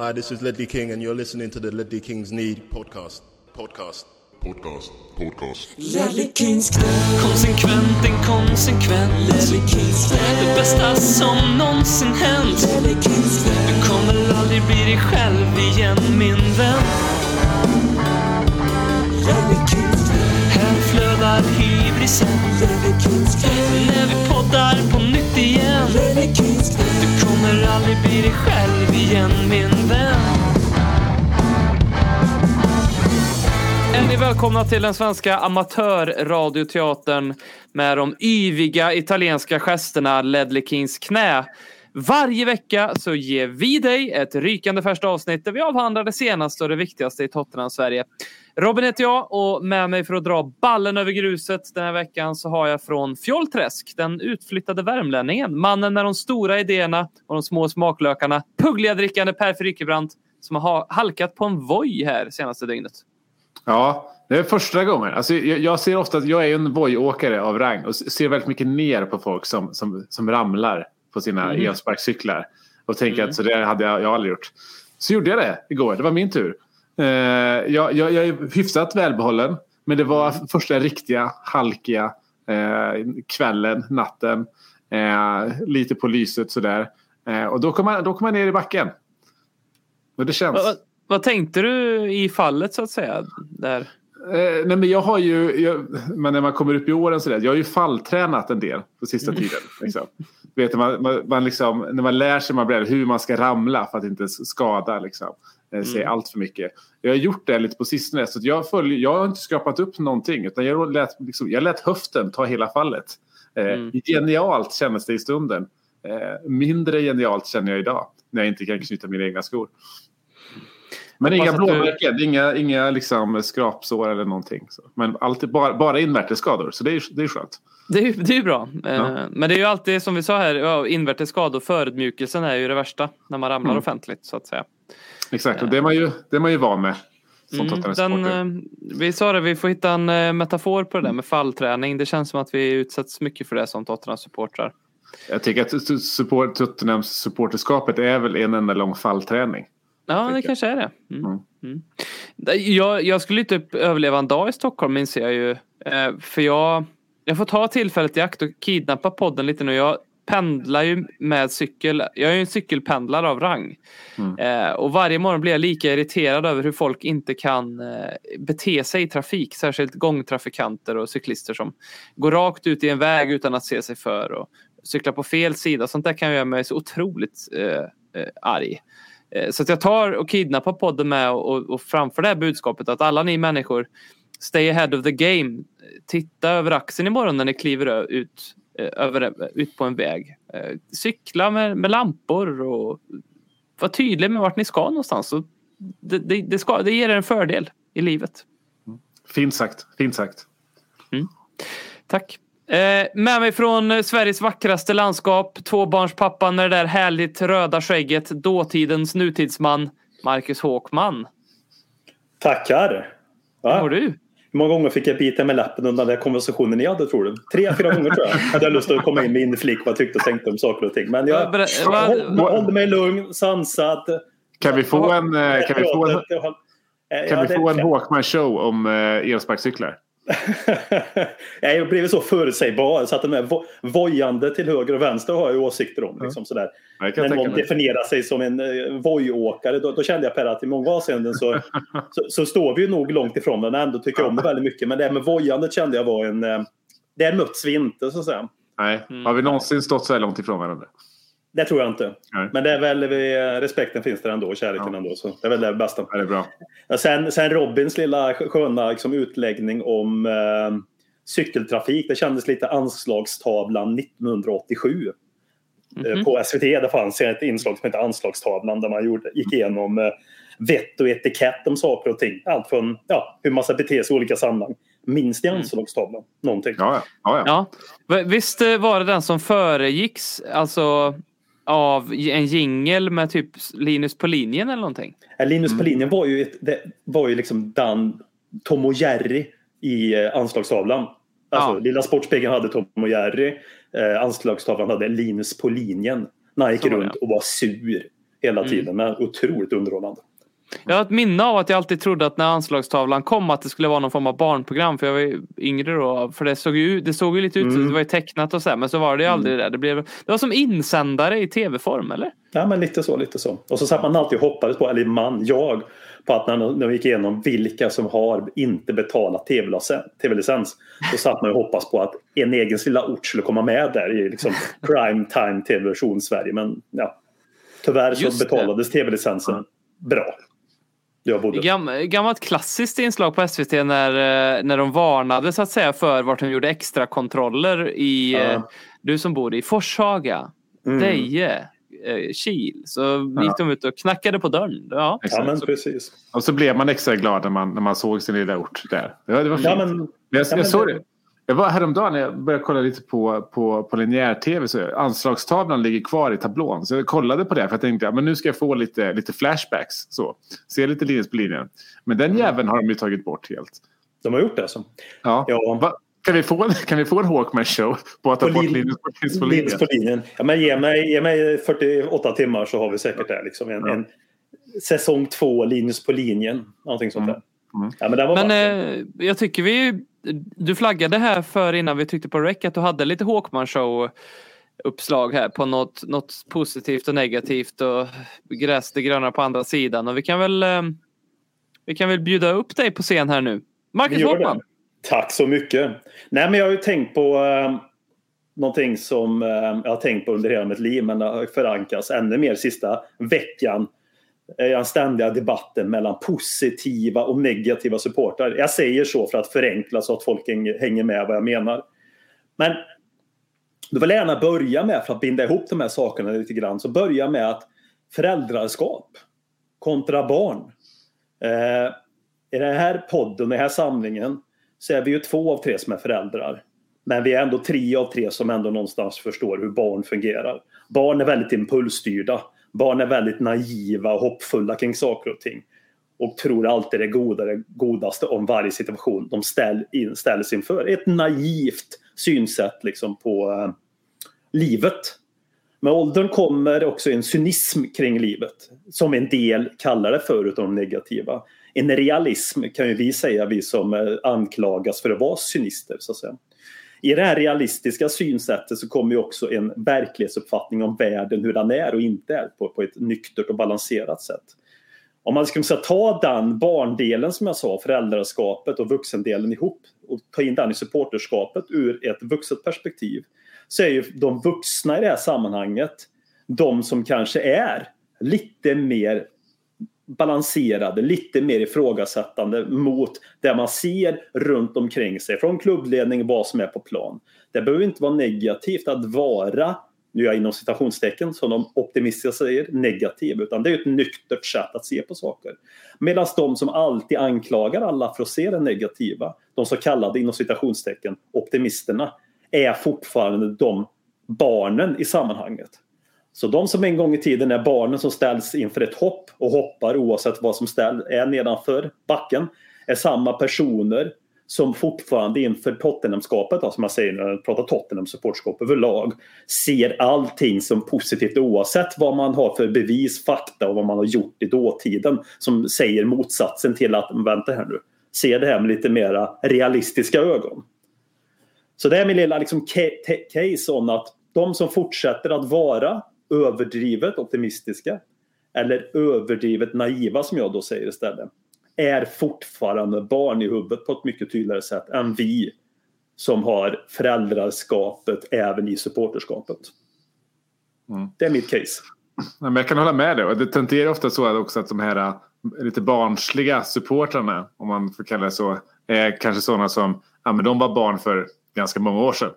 Hi, this is Ledley King, and you're listening to the Ledley Kings Need podcast. Podcast. Podcast. Podcast. Ledley Kings knä. Konsekvent, inkonsekvent Ledley Kings knä. Det bästa som någonsin hänt Ledley Kings knä. Du kommer aldrig bli dig själv igen min vän Ledley Kings knä. Här flödar hybrisen Ledley Kings knä. När vi poddar på nytt igen Ledley Kings kommer aldrig bli dig själv igen min vän Är ni välkomna till den svenska amatörradioteatern med de yviga italienska gesterna Ledley Kings knä. Varje vecka så ger vi dig ett rykande färskt avsnitt där vi avhandlar det senaste och det viktigaste i Tottenham Sverige. Robin heter jag och med mig för att dra ballen över gruset den här veckan så har jag från Fjollträsk den utflyttade värmlänningen. Mannen med de stora idéerna och de små smaklökarna. Puggliga drickande Per Frykebrant som har halkat på en voj här senaste dygnet. Ja, det är första gången. Alltså, jag, jag ser ofta att jag är en vojåkare av rang och ser väldigt mycket ner på folk som, som, som ramlar på sina Mm. elsparkcyklar. Och tänker Mm. att så det hade jag, jag aldrig gjort. Så gjorde jag det igår, det var min tur. Eh, jag, jag, jag är hyfsat välbehållen. Men det var Mm. första riktiga halkiga eh, kvällen, natten. Eh, lite på lyset sådär. Eh, och då kom, man, då kom man ner i backen. Och det känns. Vad, vad tänkte du i fallet så att säga? Där? Eh, nej men jag har ju, jag, men när man kommer upp i åren sådär, jag har ju falltränat en del på sista Mm. tiden. Liksom. Vet, man, man, man liksom, när man lär sig man blir, hur man ska ramla för att inte skada liksom, eh, sig Mm. allt för mycket. Jag har gjort det lite på sistone så jag, följer, jag har inte skrapat upp någonting utan jag lät, liksom, jag lät höften ta hela fallet. Eh, Mm. Genialt kändes det i stunden. Eh, mindre genialt känner jag idag när jag inte kan knyta mina egna skor. Men inga att du- blåmärken, inga, inga liksom skrapsår eller någonting. Så. Men alltid, bara, bara invärtes skador, så det är, det är skönt. Det är, det är bra. Eh, Ja. Men det är ju alltid som vi sa här, ja, invärtes skador, förödmjukelsen är ju det värsta när man ramlar Mm. offentligt så att säga. Exakt, och det är man ju, det är man ju van med. Mm, den, eh, vi sa det, vi får hitta en eh, metafor på det där med fallträning. Det känns som att vi utsätts mycket för det som Tottenham-supportrar. Jag tycker att su- support, Tottenhams supporterskapet är väl en enda lång fallträning. Ja, det jag. kanske är det. Mm. Mm. Mm. Jag, jag skulle ju typ överleva en dag i Stockholm inser jag ju. Eh, För jag, jag får ta tillfället i akt och kidnappa podden lite nu. Jag pendlar ju med cykel. Jag är ju en cykelpendlare av rang. Mm. Eh, och varje morgon blir jag lika irriterad över hur folk inte kan eh, bete sig i trafik. Särskilt gångtrafikanter och cyklister som går rakt ut i en väg utan att se sig för och cyklar på fel sida. Sånt där kan göra mig så otroligt eh, eh, arg. Eh, Så att jag tar och kidnappar podden med och, och, framför det här budskapet att alla ni människor Stay ahead of the game. Titta över axeln imorgon när ni kliver ut, eh, över, ut på en väg. Eh, Cykla med, med lampor och var tydlig med vart ni ska någonstans. Så det, det, det, ska, det ger er en fördel i livet. Fint sagt, fint sagt. Tack. Eh, med mig från eh, Sveriges vackraste landskap, tvåbarnspappan med det där härligt röda skägget, dåtidens nutidsman, Marcus Håkman. Tackar. Hur Va? mår du? Hur många gånger fick jag bita med läppen under den här konversationen ni hade tror du? Tre, fyra gånger tror jag. Hade jag lust att komma in med inflik vad jag tyckte och tänkte om saker och ting. Men jag Vad ber- vad- håll- hållde mig lugn, sansad. Kan vi få en, eh, kan vi få en, kan ja, vi få en Håkman show om eh, elsparkcyklar? jag har blivit så förutsägbar så att de är vo- vojande till höger och vänster har jag åsikter om. Liksom, sådär. Ja, det kan När någon mig. definierar sig som en eh, vojåkare då, då kände jag Per att i många avseenden så, så, så står vi ju nog långt ifrån den. Ändå tycker jag om det väldigt mycket. Men det här med vojandet kände jag var en... Eh, där möts vi inte så att säga. Nej. Mm. Har vi någonsin stått så här långt ifrån varandra? Det tror jag inte. Nej. Men det är väl, respekten finns där ändå och kärleken Ja. ändå. Så det är väl det bästa. Ja, det är bra. Sen, sen Robins lilla sköna liksom, utläggning om eh, cykeltrafik. Det kändes lite anslagstavlan 1987. Eh, Mhm. På SVT det fanns ett inslag som hette Anslagstavlan där man gjorde, gick igenom eh, vett och etikett om saker och ting. Allt från ja, hur man ska bete sig i olika sammanhang. Minst i Mm. anslagstavlan. Någonting. Ja, ja. ja, ja. Visst eh, var det den som föregicks alltså av en jingel med typ Linus på linjen eller någonting? Linus Mm. på linjen var ju, ett, det var ju liksom Dan, Tom och Jerry i eh, anslagstavlan. Alltså, Ja. Lilla Sportspegeln hade Tom och Jerry. Eh, anslagstavlan hade Linus på linjen. När han gick Så runt och var sur. hela tiden. Men otroligt underhållande. Jag har ett minne av att jag alltid trodde att när anslagstavlan kom att det skulle vara någon form av barnprogram. För jag var ju yngre då. För det såg ju, det såg ju lite ut som Mm. det var ju tecknat och så här, Men så var det ju aldrig det. Det, blev, det var som insändare i tv-form eller? Ja, men lite så, lite så. Och så satt man alltid och hoppades på, eller man, jag, på att när, när vi gick igenom vilka som har inte betalat tv-licens, så satt man och hoppas på att en egen lilla ort skulle komma med där i liksom prime time tv-version Sverige. Men ja, tyvärr så Just betalades tv-licensen bra. Jag bodde. Gam, gammalt klassiskt inslag på SVT när, eh, när de varnade så att säga för vart de gjorde extra kontroller i Ja. eh, du som bor i Forshaga, Mm. Deje, eh, Kil. Så gick de ut och knackade på dörren. Ja. Ja, Exakt. men precis. Och så blev man extra glad när man, när man såg sin lilla ort där. Det var, det var fint. Ja, men, jag, ja, jag men såg det. Jag var häromdagen när jag började kolla lite på, på, på linjär-tv. Så anslagstavlan ligger kvar i tablån. Så jag kollade på det för jag tänkte att men nu ska jag få lite, lite flashbacks. Så. Se lite Linus på linjen. Men den jäveln har de ju tagit bort helt. de har gjort det. Så. Ja. Ja. Va? Kan, vi få, en- kan vi få en Hawkman-show på att ta På bort lin- Linus på, linjen? På linjen. Ja, men ge, mig, ge mig 48 timmar så har vi säkert det. Liksom. En, Ja. en säsong två, Linus på linjen. Någonting sånt där. Mm. Ja, men Men eh, jag tycker vi... Du flaggade här för innan vi tryckte på rec att du hade lite Håkman show uppslag här på något, något positivt och negativt och gräs det gröna på andra sidan. Och vi kan väl eh, vi kan väl bjuda upp dig på scen här nu. Marcus Håkman. det. Tack så mycket. Nej, men jag har ju tänkt på eh, någonting som eh, jag har tänkt på under hela mitt liv men har förankrats ännu mer sista veckan. Eh, den ständiga debatten mellan positiva och negativa supportrar. Jag säger så för att förenkla så att folk hänger med vad jag menar. Men då vill jag gärna börja med, för att binda ihop de här sakerna lite grann, så börja med att föräldraskap kontra barn. Eh, I den här podden, den här samlingen, så är vi ju två av tre som är föräldrar. Men vi är ändå tre av tre som ändå någonstans förstår hur barn fungerar. Barn är väldigt impulsstyrda. Barn är väldigt naiva och hoppfulla kring saker och ting. Och tror alltid det goda, det godaste om varje situation de ställ in, ställs inför. Ett naivt synsätt liksom på eh, livet. Med åldern kommer också en cynism kring livet. Som en del kallar det för utom de negativa. En realism kan ju vi säga, vi som eh, anklagas för att vara cynister. Så att säga. I det här realistiska synsättet så kommer ju också en verklighetsuppfattning om världen, hur den är och inte är på, på ett nyktert och balanserat sätt. Om man skulle ta den barndelen som jag sa, föräldraskapet och vuxendelen ihop och ta in den i supporterskapet ur ett vuxet perspektiv så är ju de vuxna i det här sammanhanget de som kanske är lite mer balanserade, lite mer ifrågasättande mot det man ser runt omkring sig från klubbledning, vad som är på plan. Det behöver inte vara negativt att vara, nu är jag inom citationstecken som de optimistiska säger, negativ, utan det är ett nyktert sätt att se på saker. Medan de som alltid anklagar alla för att se det negativa, de så kallade inom citationstecken optimisterna, är fortfarande de barnen i sammanhanget. Så de som en gång i tiden är barnen som ställs inför ett hopp och hoppar oavsett vad som ställ, är nedanför backen är samma personer som fortfarande inför Tottenhamskapet, då, som jag säger när jag pratar Tottenham supportskap överlag, ser allting som positivt oavsett vad man har för bevis, fakta och vad man har gjort i dåtiden som säger motsatsen till att vänta här nu, se det här med lite mera realistiska ögon. Så det är min lilla liksom, case om att de som fortsätter att vara överdrivet optimistiska eller överdrivet naiva som jag då säger istället är fortfarande barn i huvudet på ett mycket tydligare sätt än vi som har föräldraskapet även i supporterskapet. Mm. Det är mitt case. Ja, men jag kan hålla med dig. Och det tenderar ofta så att också att de här äh, lite barnsliga supportrarna, om man får kalla det så, är kanske sådana som ja, men de var barn för ganska många år sedan.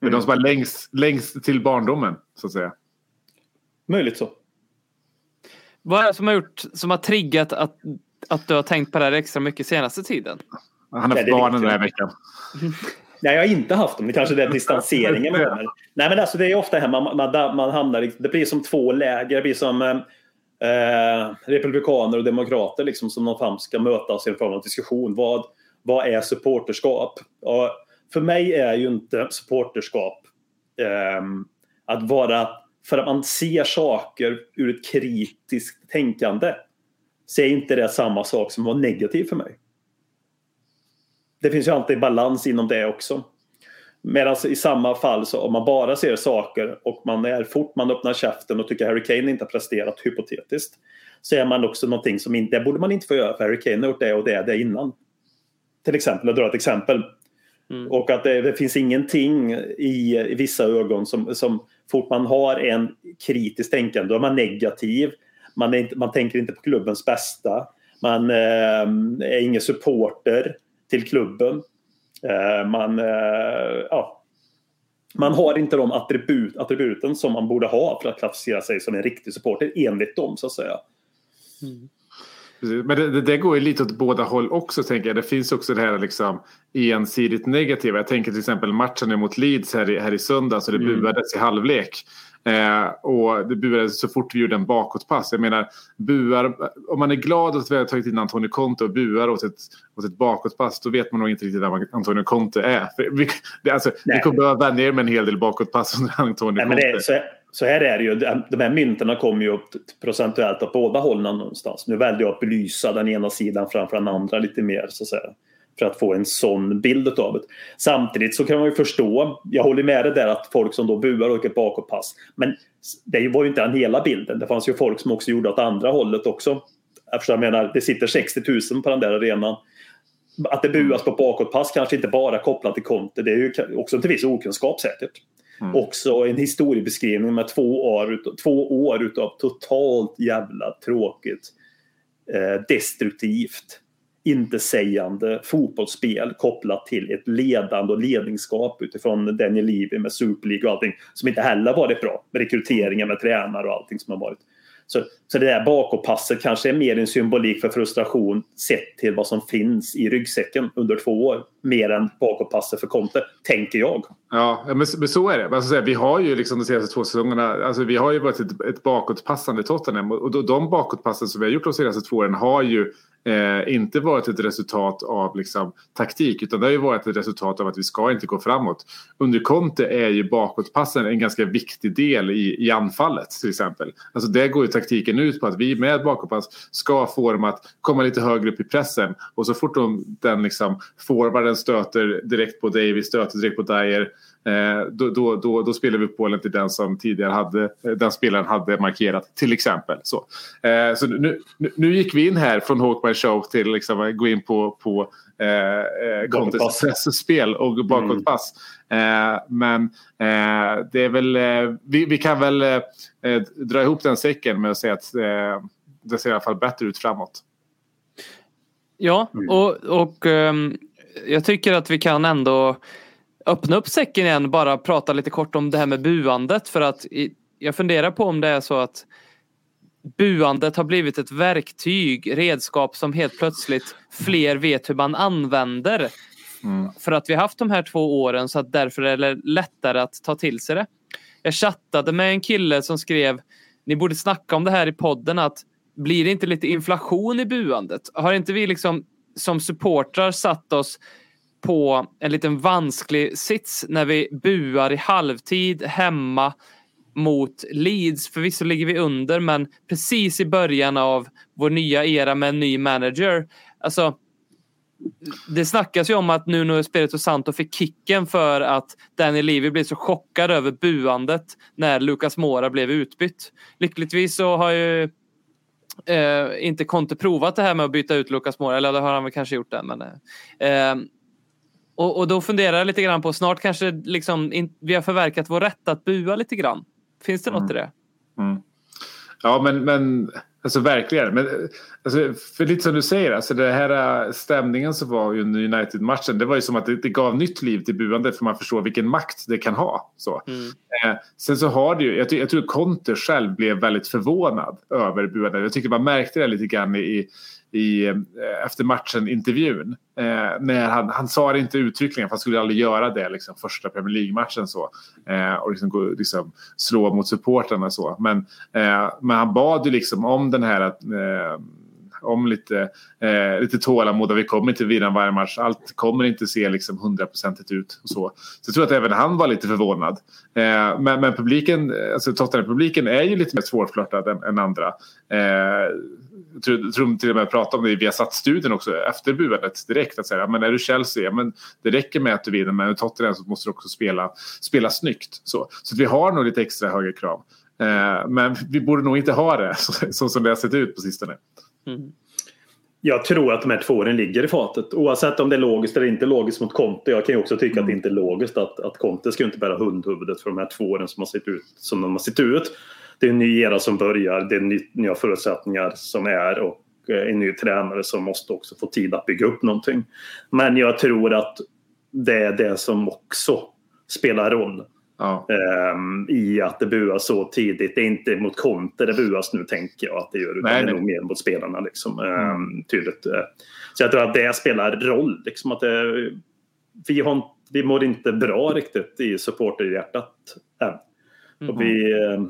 Är Mm. de som var längst, längst till barndomen, så att säga. Möjligt så. Vad är det som har gjort, som har triggat att, att du har tänkt på det här extra mycket senaste tiden? Han har haft barnen den här veckan. Nej, jag har inte haft dem. Det kanske är den distanseringen. med dem. Nej, men alltså, det är ofta här man, man, man hamnar i, Det blir som två läger. Det blir som eh, eh, republikaner och demokrater liksom, som någonstans ska mötas i en form av diskussion. Vad, vad är supporterskap? Och för mig är ju inte supporterskap eh, att vara för att man ser saker ur ett kritiskt tänkande så är inte det samma sak som vara negativ för mig. Det finns ju alltid balans inom det också. Medan i samma fall så om man bara ser saker och man är fort man öppnar käften och tycker Harry Kane inte har presterat hypotetiskt så är man också någonting som inte, det borde man inte få göra för Harry Kane har gjort det och det, det innan. Till exempel, jag drar ett exempel. Mm. Och att det, det finns ingenting i, i vissa ögon som, som fort man har en kritiskt tänkande, då är man negativ. Man, är inte, man tänker inte på klubbens bästa. Man eh, är ingen supporter till klubben. Eh, man, eh, ja, man har inte de attribut, attributen som man borde ha för att klassificera sig som en riktig supporter enligt dem så att säga. Mm. Precis. Men det, det, det går ju lite åt båda håll också tänker jag. Det finns också det här liksom ensidigt negativa. Jag tänker till exempel matchen mot Leeds här i, här i söndags och det Mm. buades i halvlek. Eh, och det buades så fort vi gjorde en bakåtpass. Jag menar, buar, om man är glad att vi har tagit in Antonio Conte och buar åt ett, åt ett bakåtpass då vet man nog inte riktigt vem Antonio Conte är. För vi, det, alltså, vi kommer behöva vänja er med en hel del bakåtpass under Antonio Nej, Conte så, här är det ju. De här mynten kommer ju upp procentuellt åt båda hållen någonstans. Nu väljer jag att belysa den ena sidan framför den andra lite mer så att säga. För att få en sån bild av det. Samtidigt så kan man ju förstå, jag håller med dig där att folk som då buar och åker bakåtpass. Men det var ju inte den hela bilden. Det fanns ju folk som också gjorde åt andra hållet också. Eftersom jag menar, det sitter 60 000 på den där arenan. Att det buas på bakåtpass kanske inte bara kopplat till Conte. Det är ju också till viss okunskap säkert. Mm. Också en historiebeskrivning med två år, utav, två år utav totalt jävla tråkigt, eh, destruktivt, intetsägande fotbollsspel kopplat till ett ledande och ledningsskap utifrån Daniel Levy med Super League och allting som inte heller varit bra. Rekryteringar med tränare och allting som har varit. Så, så det där bakåtpasset kanske är mer en symbolik för frustration sett till vad som finns i ryggsäcken under två år. Mer än bakåtpasset för Conte, tänker jag. Ja, men, men så är det. Alltså, så här, vi har ju liksom de senaste två säsongerna, alltså, vi har ju varit ett, ett bakåtpassande Tottenham och och de bakåtpassen som vi har gjort de senaste två åren har ju eh, inte varit ett resultat av liksom, taktik utan det har ju varit ett resultat av att vi ska inte gå framåt. Under Conte är ju bakåtpassen en ganska viktig del i, i anfallet till exempel. Alltså det går ju taktiken ut på att vi med bakåtpass ska få dem att komma lite högre upp i pressen och så fort de, den liksom forwarden stöter direkt på Davis, stöter direkt på Dyer då, då, då, då spelar vi upp bollen till den som tidigare hade, eh, den spelaren hade markerat till exempel. Så, eh, så nu, nu, nu gick vi in här från Hawkman Show till liksom att gå in på, på eh, eh. Contes spel och bakåtpass. Eh, men eh, det är väl, eh, vi, vi kan väl eh, eh, dra ihop den säcken med att säga att eh, det ser i alla fall bättre ut framåt. Ja, och, och ehm, jag tycker att vi kan ändå öppna upp säcken igen bara prata lite kort om det här med buandet för att jag funderar på om det är så att buandet har blivit ett verktyg, redskap som helt plötsligt fler vet hur man använder. För att vi har haft de här två åren så att därför är det lättare att ta till sig det. Jag chattade med en kille som skrev ni borde snacka om det här i podden att blir det inte lite inflation i buandet? Har inte vi liksom som supportrar satt oss på en liten vansklig sits när vi buar i halvtid hemma mot Leeds. Förvisso ligger vi under men precis i början av vår nya era med en ny manager. Alltså, det snackas ju om att Nuno Espirito Santo fick kicken för att Danny Levy blev så chockad över buandet när Lucas Mora blev utbytt. Lyckligtvis så har ju eh, inte Conte provat det här med att byta ut Lucas Mora, eller det har han väl kanske gjort det. Men, eh, eh och, och då funderar jag lite grann på, snart kanske liksom in, vi har förverkat vår rätt att bua lite grann. Finns det något i det? Ja, men, men alltså verkligen. Men, alltså, för lite som du säger, alltså, det här äh, stämningen som var under United-matchen, det var ju som att det, det gav nytt liv till buandet för man förstår vilken makt det kan ha. Så. Eh, sen så har det ju, jag, jag tror Conte själv blev väldigt förvånad över buandet. Jag tycker man märkte det lite grann i, i eh, efter matchen-intervjun. Eh, när han, han sa det inte uttryckligen, för han skulle aldrig göra det liksom, första Premier League-matchen. så eh, Och liksom, gå, liksom, slå mot supportrarna så. Men, eh, men han bad ju liksom om den här eh, om lite, eh, lite tålamod vi kommer inte vinna varje match. Allt kommer inte se liksom hundraprocentigt ut. Och så. så jag tror att även han var lite förvånad. Eh, men, men publiken, alltså Tottenham-publiken är ju lite mer svårflörtad än, än andra. Eh, jag tror, jag tror till och med pratade om det i Viasat-studien också efter buandet direkt. Att säga, men är du Chelsea, men det räcker med att du vinner. Men Tottenham så måste du också spela, spela snyggt. Så, så att vi har nog lite extra högre krav. Eh, men vi borde nog inte ha det så, så som det har sett ut på sistone. Jag tror att de här två åren ligger i fatet. Oavsett om det är logiskt eller inte logiskt mot Conte. Jag kan ju också tycka att det inte är logiskt att, att Conte ska inte bära hundhuvudet för de här två åren som, har sett ut, som de har sett ut. Det är en ny era som börjar. Det är ny, nya förutsättningar som är och eh, en ny tränare som måste också få tid att bygga upp någonting. Men jag tror att det är det som också spelar roll. Ja. ehm, i att det buas så tidigt. Det är inte mot Conte det buas nu tänker jag att det gör. Utan Nej, det är nej. nog mer mot spelarna. Liksom, ehm, tydligt. Så jag tror att det spelar roll. Liksom, att det, vi, har, inte- vi mår inte bra riktigt i supporterhjärtat än. Och vi eh,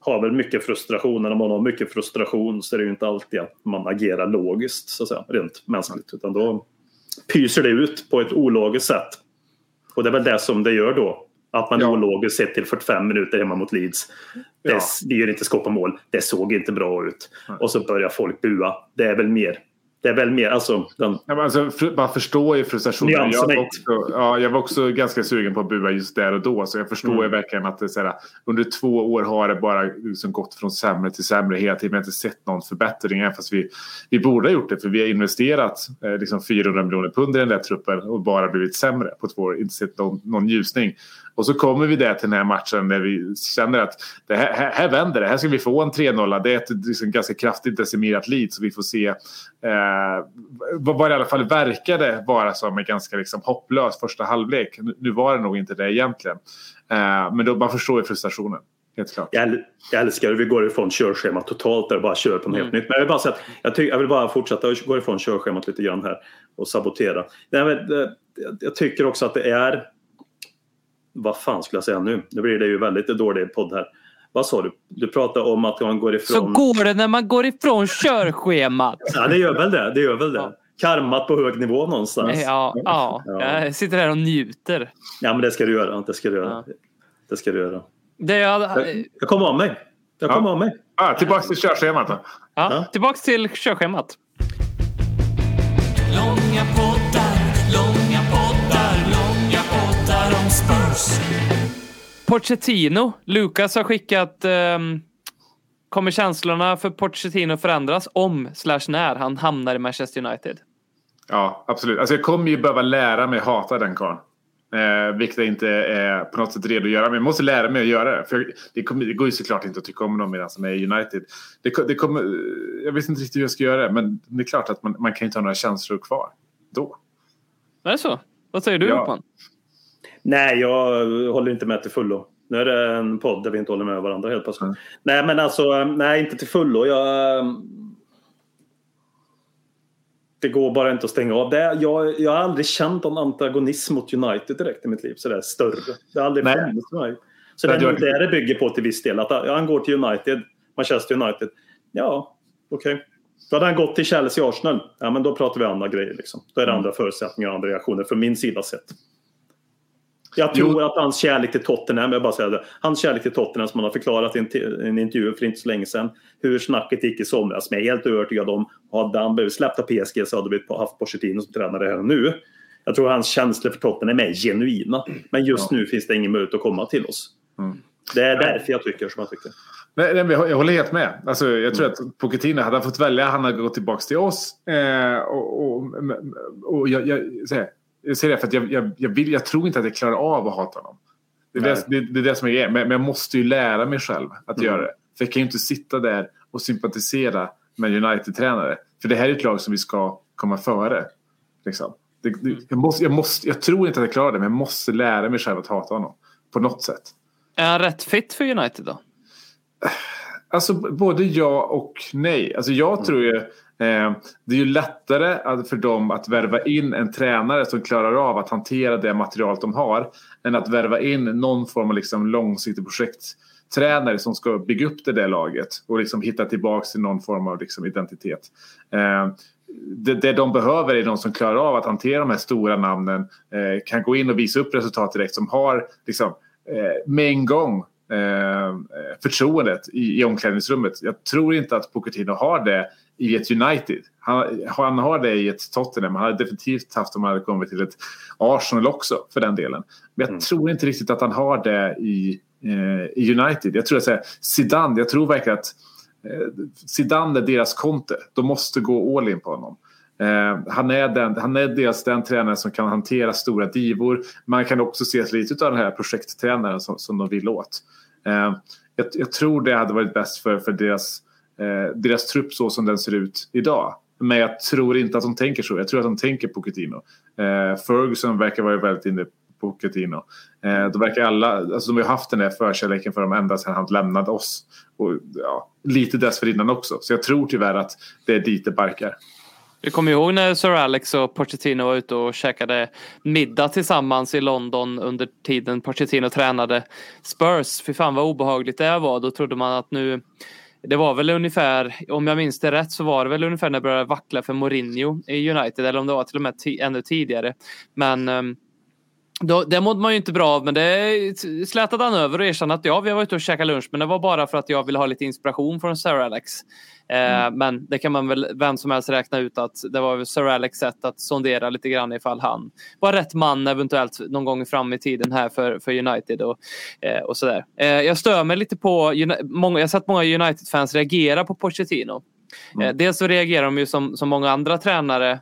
har väl mycket frustration. När man har mycket frustration så är det ju inte alltid att man agerar logiskt, så att säga, rent mänskligt. Utan då pyser det ut på ett ologiskt sätt. Och det är väl det som det gör då. Att man Ja. ologisk sett till 45 minuter hemma mot Leeds. Det, Ja. det gör inte skott på mål. Det såg inte bra ut. Och så börjar folk bua. Det är väl mer. Det är väl mer, alltså den, Ja, alltså, man förstår ju frustrationen. Jag var, också, ja, jag var också ganska sugen på att bua just där och då. Så jag förstår Mm. ju verkligen att det, så här, under två år har det bara liksom gått från sämre till sämre hela tiden. Vi har inte sett någon förbättring. Även fast vi, vi borde ha gjort det. För vi har investerat eh, liksom 400 miljoner pund i den där truppen och bara blivit sämre på två år. Inte sett någon, någon ljusning. Och så kommer vi där till den här matchen där vi känner att det här, här, här vänder det. Här ska vi få en 3-0. Det är ett liksom, ganska kraftigt decimerat lead. Så vi får se eh, vad vad det i alla fall verkade vara som en ganska liksom, hopplös första halvlek. Nu, var det nog inte det egentligen. Eh, men då, man förstår ju frustrationen. Helt klart. jag, jag älskar hur vi går ifrån körschemat totalt där och bara kör på något helt nytt. Men jag vill bara säga att jag, ty- jag vill bara fortsätta och gå ifrån körschemat lite grann här och sabotera. Nej, men, jag- jag tycker också att det är... Vad fan skulle jag säga nu? Nu blir det ju väldigt dålig podd här. Vad sa du? Du pratade om att man går Så ifrån... går det när man går ifrån körschemat. Ja, det gör väl det. Det gör väl det. Karmat på hög nivå någonstans. Ja, ja, Ja. jag sitter här och njuter. Ja, men det ska du göra. Det ska du göra. Ja. Det ska du göra. Det jag, Jag, jag kommer av mig. Jag kommer Ja. av mig. Ah, tillbaka till körschemat då. ja, tillbaks till körschemat. Långa poddar, långa poddar, långa poddar om Spurs. Pochettino. Lukas har skickat... ehm, kommer känslorna för Pochettino förändras om slash när han hamnar i Manchester United? Ja, absolut. Alltså, jag kommer ju behöva lära mig hata den karln. Eh, vilket jag inte är på något sätt redo att göra. Men jag måste lära mig att göra det. För det, kommer, det går ju såklart inte att tycka om någon medan som är i United. Det, det kommer, jag vet inte riktigt hur jag ska göra det. Men det är klart att man, man kan inte ha några känslor kvar då. Är det så? Vad säger du Ja. Nej, jag håller inte med till fullo. Nu är det en podd där vi inte håller med varandra helt plötsligt. Mm. Nej, men alltså, nej, inte till fullo. Jag, ehm, det går bara inte att stänga av. Det, jag, jag har aldrig känt någon antagonism mot United direkt i mitt liv. Sådär större. Det har aldrig Nej. funnits för mig. Så Det det är varit- det det bygger på till viss del. Att han går till United, Manchester United. Ja, okej. Då hade han gått till Chelsea Arsenal. Ja, men då pratar vi andra grejer. Liksom. Då är det Mm. andra förutsättningar och andra reaktioner från min sida sett. Jag tror Jo. att hans kärlek till Tottenham, jag bara säger det, hans kärlek till Tottenham som han har förklarat i en, intervju för inte så länge sedan, hur snacket gick i somras, men jag är helt övertygad om, hade han blivit släppt av PSG så hade vi haft Pochettino som tränare här och nu. Jag tror hans känslor för Tottenham är genuina, men just nu finns det ingen möjlighet att komma till oss. Mm. Det är därför jag tycker som jag tycker. Nej, nej, jag håller helt med. Alltså, jag tror att Pochettino hade han fått välja. Han hade gått tillbaka till oss. Eh, och, och, och jag, jag, säger, jag säger det för att jag, jag, jag, vill, jag tror inte att jag klarar av att hata honom. Det är, det, det, det är det som är grejen. Men, men jag måste ju lära mig själv att Mm. göra det. För jag kan ju inte sitta där och sympatisera med United-tränare. För det här är ett lag som vi ska komma före. Liksom. Det, det, jag, måste, jag, måste, jag tror inte att jag klarar det, men jag måste lära mig själv att hata honom. På något sätt. Är han rätt fit för United då? Alltså både ja och nej. Alltså jag tror ju Eh, det är ju lättare att- för dem att värva in en tränare som klarar av att hantera det material de har än att värva in någon form av liksom långsiktig projekttränare som ska bygga upp det där laget och liksom hitta tillbaka till någon form av liksom identitet. Eh, det, det de behöver är de som klarar av att hantera de här stora namnen, eh, kan gå in och visa upp resultat direkt, som har liksom, eh, med en gång eh, förtroendet i, i omklädningsrummet. Jag tror inte att Pochettino har det i ett United. Han, han har det i ett Tottenham. Han hade definitivt haft om han hade kommit till ett Arsenal också för den delen. Men jag mm. tror inte riktigt att han har det i, eh, i United. Jag tror att Zidane, jag tror verkligen att eh, Zidane är deras konte. De måste gå all in på honom. Eh, han, är den, han är dels den tränare som kan hantera stora divor. Man kan också se lite av den här projekttränaren som, som de vill åt. Eh, jag, jag, tror det hade varit bäst för, för deras, eh, deras trupp så som den ser ut idag. Men jag tror inte att de tänker så. Jag tror att de tänker Pochettino. Eh, Ferguson verkar vara väldigt inne på Pochettino. Eh, de verkar alla, alltså de har haft den där förkärleken för dem ända sedan han lämnade oss. Och, ja, lite dessförinnan också. Så jag tror tyvärr att det är dit det barkar. Vi kommer ihåg när Sir Alex och Pochettino var ute och käkade middag tillsammans i London under tiden Pochettino tränade Spurs. Fy fan vad obehagligt det var. Då trodde man att nu det var väl ungefär, om jag minns det rätt, så var det väl ungefär när det började vackla för Mourinho i United eller om det var till och med ännu tidigare. Men um, då, det mådde man ju inte bra av, men det slätade han över och erkände att ja, vi varit ute och käkat lunch, men det var bara för att jag ville ha lite inspiration från Sir Alex. Eh, mm. Men det kan man väl vem som helst räkna ut att det var Sir Alex sätt att sondera lite grann ifall han var rätt man eventuellt någon gång fram i tiden här för, för United och, eh, och sådär. Eh, jag stör mig lite på, många, jag har sett många United-fans reagera på Pochettino. Mm. Dels så reagerar de ju som, som många andra tränare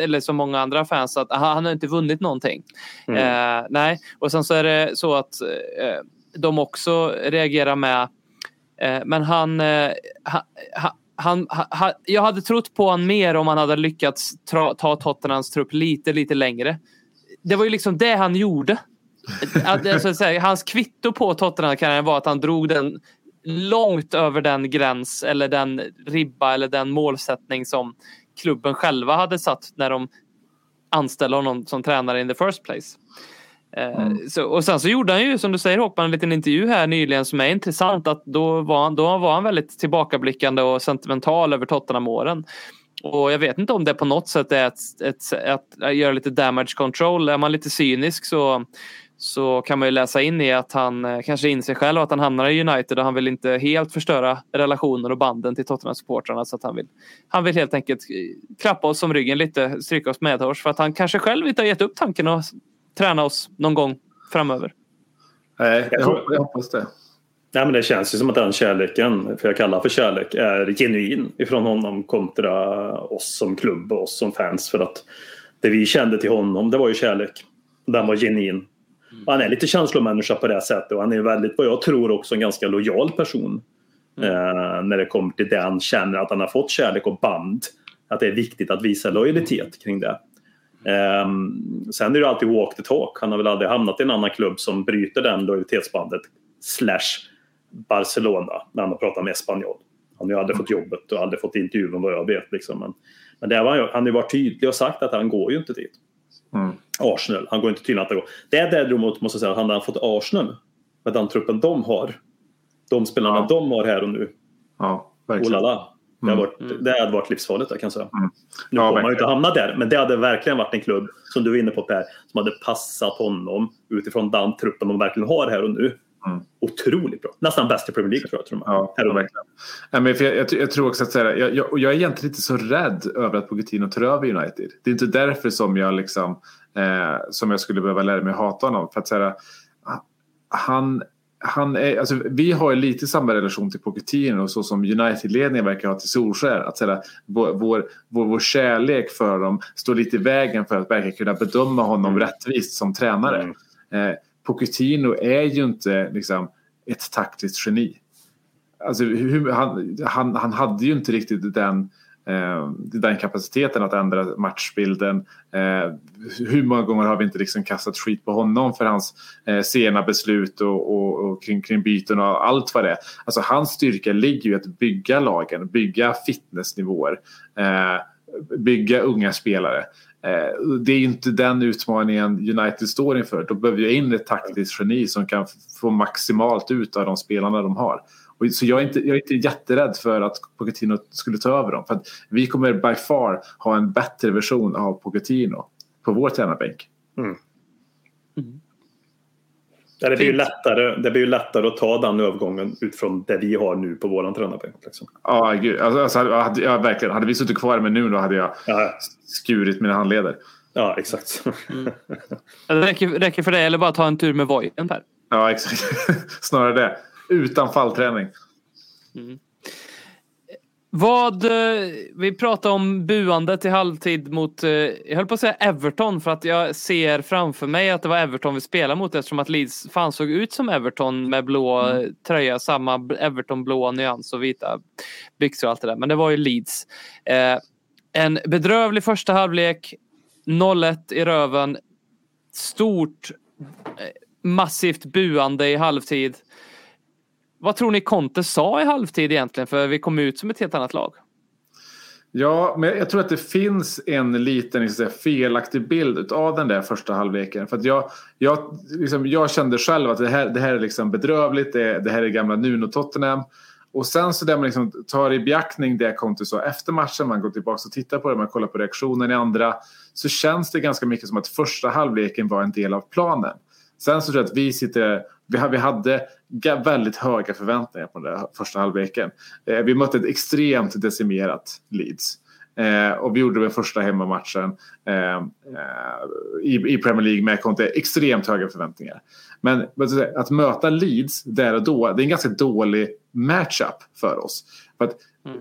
eller som många andra fans att aha, han har inte vunnit någonting. Mm. Eh, nej, och sen så är det så att eh, de också reagerar med Eh, men han, eh, han, han, han, jag hade trott på honom mer om han hade lyckats tra, ta Tottenhams trupp lite, lite längre. Det var ju liksom det han gjorde. Att, alltså, säga, hans kvitto på Tottenham var att han drog den långt över den gräns eller den ribba eller den målsättning som klubben själva hade satt när de anställde honom som tränare in the first place. Eh, mm. Så, och sen så gjorde han ju som du säger Håkman en liten intervju här nyligen som är intressant att då var han, då var han väldigt tillbakablickande och sentimental över Tottenham-åren. Och jag vet inte om det på något sätt är ett, ett, ett, att göra lite damage control. Är man lite cynisk så, så kan man ju läsa in i att han eh, kanske inser själv att han hamnar i United och han vill inte helt förstöra relationer och banden till Tottenham-supportrarna. Så att han vill, han vill helt enkelt klappa oss om ryggen lite, stryka oss medhårs för att han kanske själv inte har gett upp tanken att träna oss någon gång framöver. Nej, jag, jag hoppas det. Nej, men det känns ju som att den kärleken, för jag kallar för kärlek, är genuin ifrån honom kontra oss som klubb och oss som fans. För att det vi kände till honom, det var ju kärlek. Den var genuin. Mm. Han är lite känslomänniska på det sättet och han är väldigt, vad jag tror, också en ganska lojal person. Mm. Eh, när det kommer till det han känner att han har fått kärlek och band. Att det är viktigt att visa lojalitet kring det. Um, sen är det alltid walk the talk. Han har väl aldrig hamnat i en annan klubb som bryter den lojalitetsbandet. Slash Barcelona när han har pratat med Espanyol. Han har ju aldrig fått jobbet och aldrig fått intervjun vad jag vet. Liksom. Men, men det var, han har ju varit tydlig och sagt att han går ju inte dit. Mm. Arsenal, han går inte till att gå. Det är däremot måste jag säga, han har fått Arsenal med den truppen de har. De spelarna ja. de har här och nu. Ja, verkligen. Oh det, hade varit, mm. det hade varit livsfarligt kan jag säga. Mm. Nu ja, kommer man ju inte hamna där, men det hade verkligen varit en klubb, som du är inne på Per, som hade passat honom utifrån den truppen de verkligen har här och nu. Mm. Otroligt bra. Nästan bäst i Premier League tror jag. Tror ja, här och verkligen. Ja, men jag, jag, jag, tror också att säga, jag, jag, jag är egentligen inte så rädd över att Pochettino tar över United. Det är inte därför som jag, liksom, eh, som jag skulle behöva lära mig hata honom. För att säga, han han är, alltså, vi har lite samma relation till Pochettino så som United-ledningen verkar ha till Solskär. Att säga, vår, vår, vår, vår kärlek för dem står lite i vägen för att verkligen kunna bedöma honom mm. rättvist som tränare. Mm. Eh, Pochettino är ju inte liksom, ett taktiskt geni. Alltså, hur, han, han, han hade ju inte riktigt den eh, den kapaciteten att ändra matchbilden. Eh, hur många gånger har vi inte liksom kastat skit på honom för hans eh, sena beslut och, och, och kring, kring byten och allt vad det är. Alltså hans styrka ligger ju i att bygga lagen, bygga fitnessnivåer, eh, bygga unga spelare. Eh, det är ju inte den utmaningen United står inför. Då behöver jag in ett taktiskt geni som kan få maximalt ut av de spelarna de har. Och så jag är, inte, jag är inte jätterädd för att Pochettino skulle ta över dem. För att vi kommer by far ha en bättre version av Pochettino på vår tränarbänk. Mm. Ja, det, blir ju lättare, det blir ju lättare att ta den övergången utifrån det vi har nu på våran tränarbänk. Liksom. Ja, gud. Alltså, alltså, hade, ja, verkligen. Hade vi suttit kvar med nu då hade jag ja. skurit mina handleder. Ja, exakt. Mm. Det räcker, räcker för det eller bara ta en tur med vojen Per? Ja, exakt. Snarare det. Utan fallträning. Mm. Vad, eh, vi pratade om buandet i halvtid mot, eh, jag höll på att säga Everton för att jag ser framför mig att det var Everton vi spelade mot eftersom att Leeds fan såg ut som Everton med blå mm. tröja, samma Everton blå nyans och vita byxor och allt det där. Men det var ju Leeds. Eh, en bedrövlig första halvlek, 0-1 i röven, stort massivt buande i halvtid. Vad tror ni Conte sa i halvtid egentligen? För vi kom ut som ett helt annat lag. Ja, men jag tror att det finns en liten liksom, felaktig bild av den där första halvleken. För att jag, jag, liksom, jag kände själv att det här, det här är liksom bedrövligt. Det, det här är gamla Nuno-Tottenham. Och sen så där man liksom tar i beaktning det Conte sa efter matchen, man går tillbaka och tittar på det, man kollar på reaktionen i andra. Så känns det ganska mycket som att första halvleken var en del av planen. Sen så tror jag att vi sitter vi hade väldigt höga förväntningar på den första halvleken. Eh, vi mötte ett extremt decimerat Leeds. Eh, och vi gjorde den första hemmamatchen eh, eh i, Premier League med Conte extremt höga förväntningar. Men att möta Leeds där och då, det är en ganska dålig matchup för oss. För att, mm.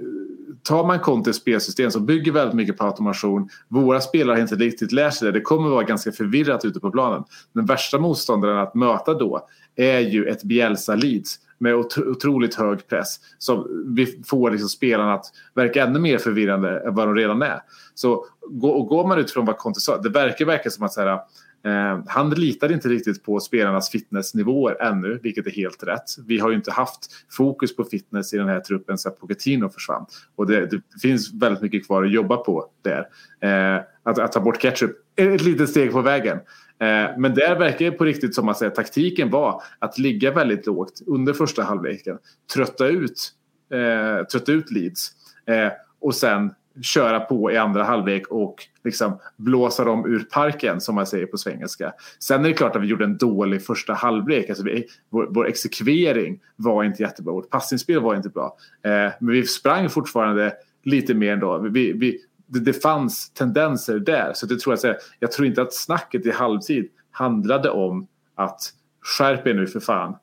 Tar man Contes spelsystem som bygger väldigt mycket på automation. Våra spelare har inte riktigt lärt sig det. Det kommer vara ganska förvirrat ute på planen. Den värsta motståndaren att möta då är ju ett Bielsa Leeds med otroligt hög press. Så vi får liksom spelarna att verka ännu mer förvirrande än vad de redan är. Så och går man utifrån vad Conte sa, det verkar verkligen som att så här, eh, han litar inte riktigt på spelarnas fitnessnivåer ännu, vilket är helt rätt. Vi har ju inte haft fokus på fitness i den här truppen sedan Pochettino försvann. Och det, det, finns väldigt mycket kvar att jobba på där. Eh, att, att ta bort ketchup är ett litet steg på vägen. Eh, men där verkar det på riktigt som att säga, taktiken var att ligga väldigt lågt under första halvleken. Trötta ut, eh, trötta ut Leeds. Eh, och sen köra på i andra halvlek och liksom blåsa dem ur parken som man säger på svengelska. Sen är det klart att vi gjorde en dålig första halvlek. Alltså vi, vår, vår exekvering var inte jättebra. Vårt passningsspel var inte bra. Eh, men vi sprang fortfarande lite mer ändå. Vi, vi, det, det fanns tendenser där. Så det tror jag, jag tror inte att snacket i halvtid handlade om att skärp er nu för fan.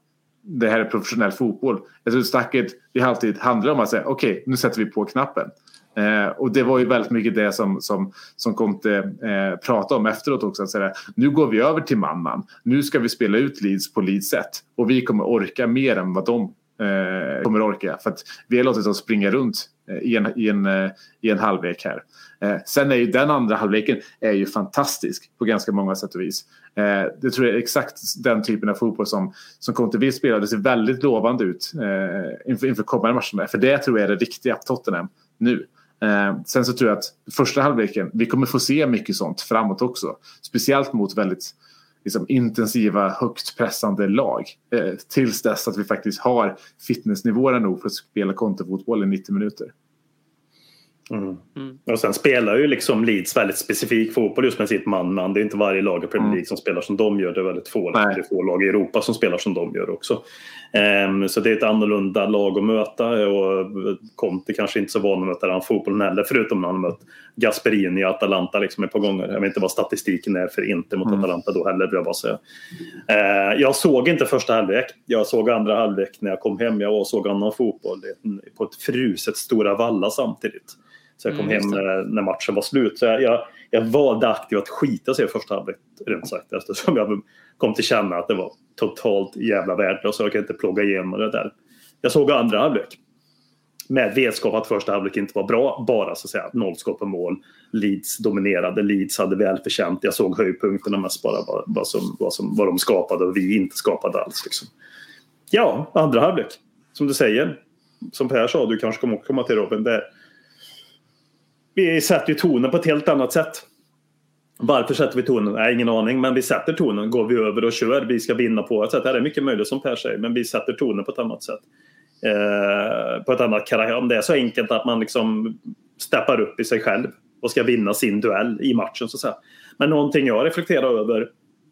Det här är professionell fotboll. Jag tror snacket i halvtid handlade om att säga okej, okay, nu sätter vi på knappen. Eh, och det var ju väldigt mycket det som, som, som Conte eh, pratade om efteråt också. Att säga, nu går vi över till mannan. Nu ska vi spela ut Leeds på Leeds sätt. Och vi kommer orka mer än vad de eh, kommer orka. För att vi har låtit dem springa runt eh, i en, i en, eh, i en halvlek här. Eh, sen är ju den andra halvleken är ju fantastisk på ganska många sätt och vis. Eh, det tror jag är exakt den typen av fotboll som, som Conte vill spela. Det ser väldigt lovande ut eh, inför, inför kommande matcherna. För det tror jag är det riktiga Tottenham nu. Eh, sen så tror jag att första halvleken, vi kommer få se mycket sånt framåt också. Speciellt mot väldigt liksom, intensiva, högt pressande lag. Eh, tills dess att vi faktiskt har fitnessnivåerna nog för att spela kontofotboll i 90 minuter. Mm. Mm. Och sen spelar ju liksom Leeds väldigt specifik fotboll just med sitt man-man. Det är inte varje lag i Premier mm. League som spelar som de gör. Det är väldigt få, det är få lag i Europa som spelar som de gör också. Um, så det är ett annorlunda lag att möta och Conte kanske inte så van att möta den fotbollen heller förutom när han mött Gasperini och Atalanta liksom ett par gånger. Jag vet inte vad statistiken är för inte mot mm. Atalanta då heller vill jag bara säga. Uh, jag såg inte första halvlek. Jag såg andra halvlek när jag kom hem. Jag såg annan fotboll på ett fruset Stora Valla samtidigt. Så jag kom mm, hem när, när, matchen var slut. Så jag, jag, jag valde aktivt att skita sig i första halvlek rent sagt eftersom jag kom till känna att det var totalt jävla värdelöst. Så jag kan inte plåga igenom det där. Jag såg andra halvlek. Med vetskap att första halvlek inte var bra. Bara så att säga noll skott på mål. Leeds dominerade. Leeds hade välförtjänt. Jag såg höjdpunkterna mest bara vad, vad, som, vad, som, vad de skapade och vi inte skapade alls. Liksom. Ja, andra halvlek. Som du säger. Som Per sa, du kanske kommer komma till Robin. Det, vi sätter ju tonen på ett helt annat sätt. Varför sätter vi tonen? Nej, ingen aning. Men vi sätter tonen. Går vi över och kör, vi ska vinna på ett sätt. Det är mycket möjligt som Per säger, men vi sätter tonen på ett annat sätt. Eh, på ett annat karaktär. Om det är så enkelt att man liksom steppar upp i sig själv och ska vinna sin duell i matchen. Så att säga. Men någonting jag reflekterar över,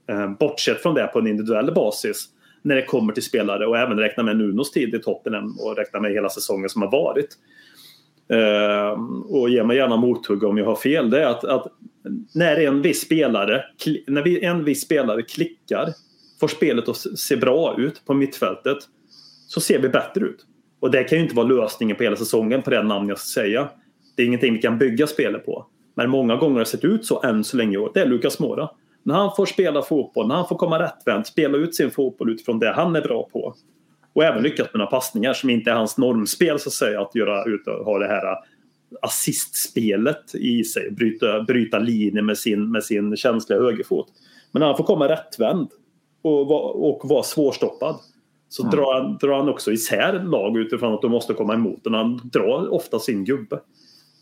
eh, bortsett från det på en individuell basis, när det kommer till spelare och även räkna med Nunos tid i Tottenham och räkna med hela säsongen som har varit. Eh, och ge mig gärna mothugg om jag har fel. Det är att, att när en viss spelare när vi, en viss spelare klickar, får spelet att se bra ut på mittfältet, så ser vi bättre ut. Och det kan ju inte vara lösningen på hela säsongen på det namn jag ska säga. Det är ingenting vi kan bygga spelet på. Men många gånger har det sett ut så än så länge. i år. Det är Lukas Mora. När han får spela fotboll, när han får komma rättvänt, spela ut sin fotboll utifrån det han är bra på. Och även lyckas med några passningar som inte är hans normspel så att säga. Att göra ut och ha det här assistspelet i sig. Bryta, bryta linjer med sin, med sin känsliga högerfot. Men när han får komma rättvänd och, och vara svårstoppad så mm. drar, drar han också isär lag utifrån att de måste komma emot och Han drar ofta sin gubbe.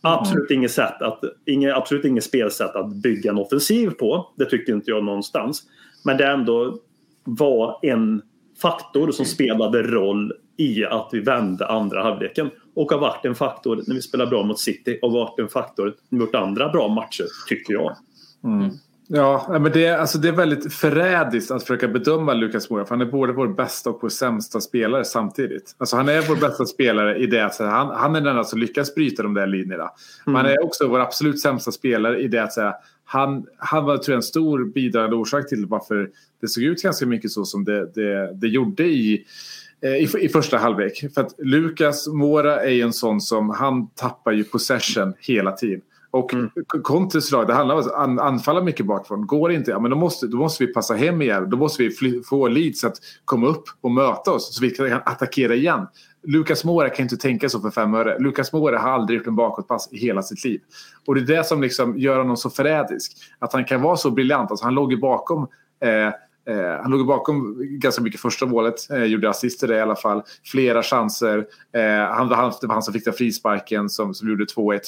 Absolut mm. inget, sätt att, inget, absolut inget spelsätt att bygga en offensiv på. Det tyckte inte jag någonstans. Men det ändå var en faktor som spelade roll i att vi vände andra halvleken. Och har varit en faktor när vi spelar bra mot City och varit en faktor när vi gjort andra bra matcher, tycker jag. Mm. Ja, men det, alltså det är väldigt förrädiskt att försöka bedöma Lukas Moura. För han är både vår bästa och vår sämsta spelare samtidigt. Alltså han är vår bästa spelare i det att han, han är den enda som lyckas bryta de där linjerna. Men han är också vår absolut sämsta spelare i det att säga, han, han var tror jag, en stor bidragande orsak till varför det såg ut ganska mycket så som det, det, det gjorde i eh, i, i första halvlek. För att Lukas Mora är ju en sån som han tappar ju possession hela tiden. Och mm. Contes lag, det handlar om att anfalla mycket bakifrån. Går det inte, ja, men då, måste, då måste vi passa hem igen. Då måste vi fly, få Leeds att komma upp och möta oss så vi kan attackera igen. Lukas Moura kan inte tänka så för fem öre. Lukas Moura har aldrig gjort en bakåtpass i hela sitt liv. Och det är det som liksom gör honom så förrädisk. Att han kan vara så briljant. Alltså han låg ju bakom eh, Eh, han låg bakom ganska mycket första målet, eh, gjorde assister det i alla fall. Flera chanser. Eh, han, han, det var han som fick den frisparken som, som gjorde 2-1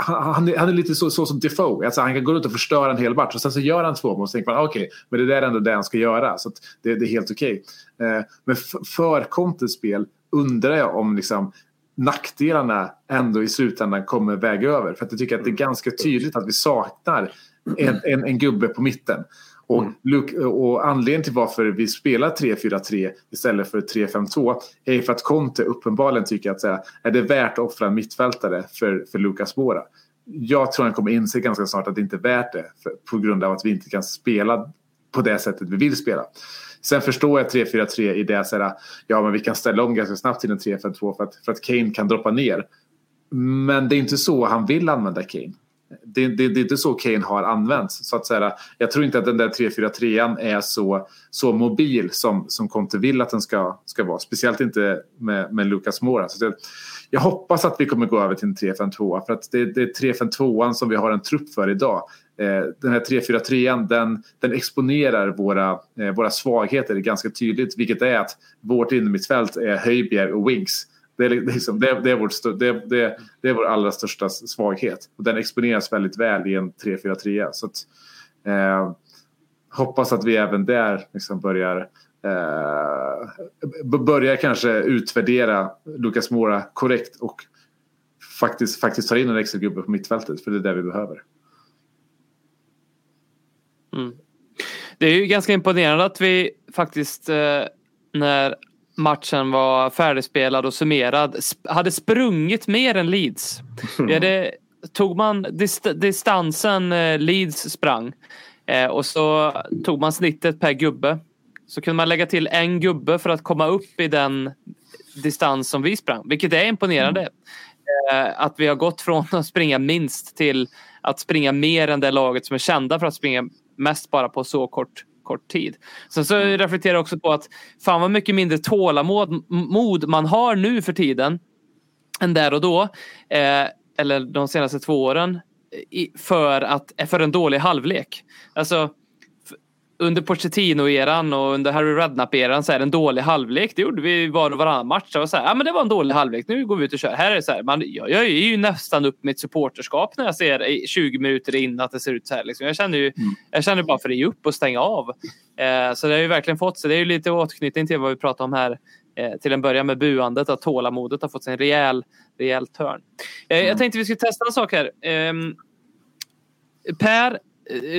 han, han, är, lite så, så som Defoe. Alltså han kan gå runt och förstöra en hel match och sen så gör han två mål och så tänker man okej, okay, men det där är ändå det han ska göra. Så det, det, är helt okej. Okay. Eh, men för Contes spel undrar jag om liksom, nackdelarna ändå i slutändan kommer väga över. För att jag tycker att det är ganska tydligt att vi saknar en, en, en gubbe på mitten. Och, mm. Luke, och anledningen till varför vi spelar 3-4-3 istället för 3-5-2 är för att Conte uppenbarligen tycker att säga, är det värt att offra en mittfältare för, för Lucas Mora. Jag tror han kommer inse ganska snart att det inte är värt det för, på grund av att vi inte kan spela på det sättet vi vill spela. Sen förstår jag 3-4-3 i det att ja men vi kan ställa om ganska snabbt till en 3-5-2 för att, för att Kane kan droppa ner. Men det är inte så han vill använda Kane det, det, det, är inte så Kane har använts. Så att säga, jag tror inte att den där 3-4-3 är så, så mobil som, som Conte vill att den ska, ska vara. Speciellt inte med, med Lucas Moura. Så det, jag hoppas att vi kommer gå över till en 3-5-2 för att det, det är 3-5-2 som vi har en trupp för idag. Eh, den här 3-4-3 den, den exponerar våra, eh, våra svagheter ganska tydligt vilket är att vårt innermittfält är Höjbjerg och Winks. Det är, liksom, det, det, är vårt, det, det är vår allra största svaghet. Och den exponeras väldigt väl i en 3-4-3. Så att, eh, hoppas att vi även där liksom börjar eh, börjar kanske utvärdera Lucas Mora korrekt och faktiskt, faktiskt ta in en extra gubbe på mittfältet. För det är det vi behöver. Mm. Det är ju ganska imponerande att vi faktiskt eh, när matchen var färdigspelad och summerad hade sprungit mer än Leeds. Vi hade, tog man dist distansen eh, Leeds sprang eh, och så tog man snittet per gubbe. Så kunde man lägga till en gubbe för att komma upp i den distans som vi sprang, vilket är imponerande. Mm. Eh, att vi har gått från att springa minst till att springa mer än det laget som är kända för att springa mest bara på så kort kort tid. Sen så mm. reflekterar jag också på att fan vad mycket mindre tålamod mod man har nu för tiden än där och då. Eh, eller de senaste två åren. I, för, att, för en dålig halvlek. Alltså, under Pochettino-eran och under Harry Redknapp-eran så är det en dålig halvlek. Det gjorde vi var och varannan match. Var så här, ja, men det var en dålig halvlek. Nu går vi ut och kör. Här är det så här, man, jag, jag är ju nästan upp mitt supporterskap när jag ser i 20 minuter in att det ser ut så här. Liksom. Jag, känner ju, jag känner bara för att ge upp och stänga av. Eh, så det har ju verkligen fått sig. Det är ju lite återknytning till vad vi pratade om här eh, till en början med buandet. Att tålamodet har fått sig en rejäl, rejäl törn. Eh, Jag tänkte vi skulle testa en sak här. Ehm, Per,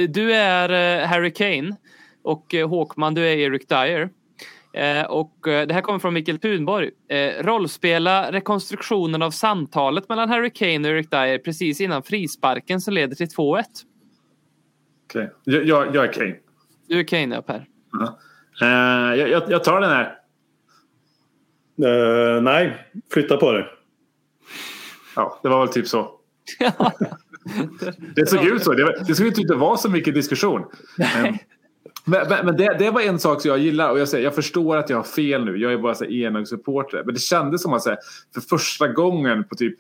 du är eh, Harry Kane och eh, Håkman, du är Eric Dyer. Eh, Och eh, det här kommer från Mikael Thunborg. Eh, Rollspela rekonstruktionen av samtalet mellan Harry Kane och Eric Dyer precis innan frisparken som leder till 2-1. Okej. Jag, jag, jag är Kane. Du är Kane, ja Per. Ja. Eh, jag, jag, jag tar den här. Eh, nej, flytta på dig. Ja, det var väl typ så. Det såg ut så. Det, såg inte ut att vara så mycket diskussion. Men, men, men- det, det var en sak som jag gillar. Och jag, säger, jag förstår att jag har fel nu. Jag är bara så här enögdsupporter. Men det kändes som att här, för första gången på typ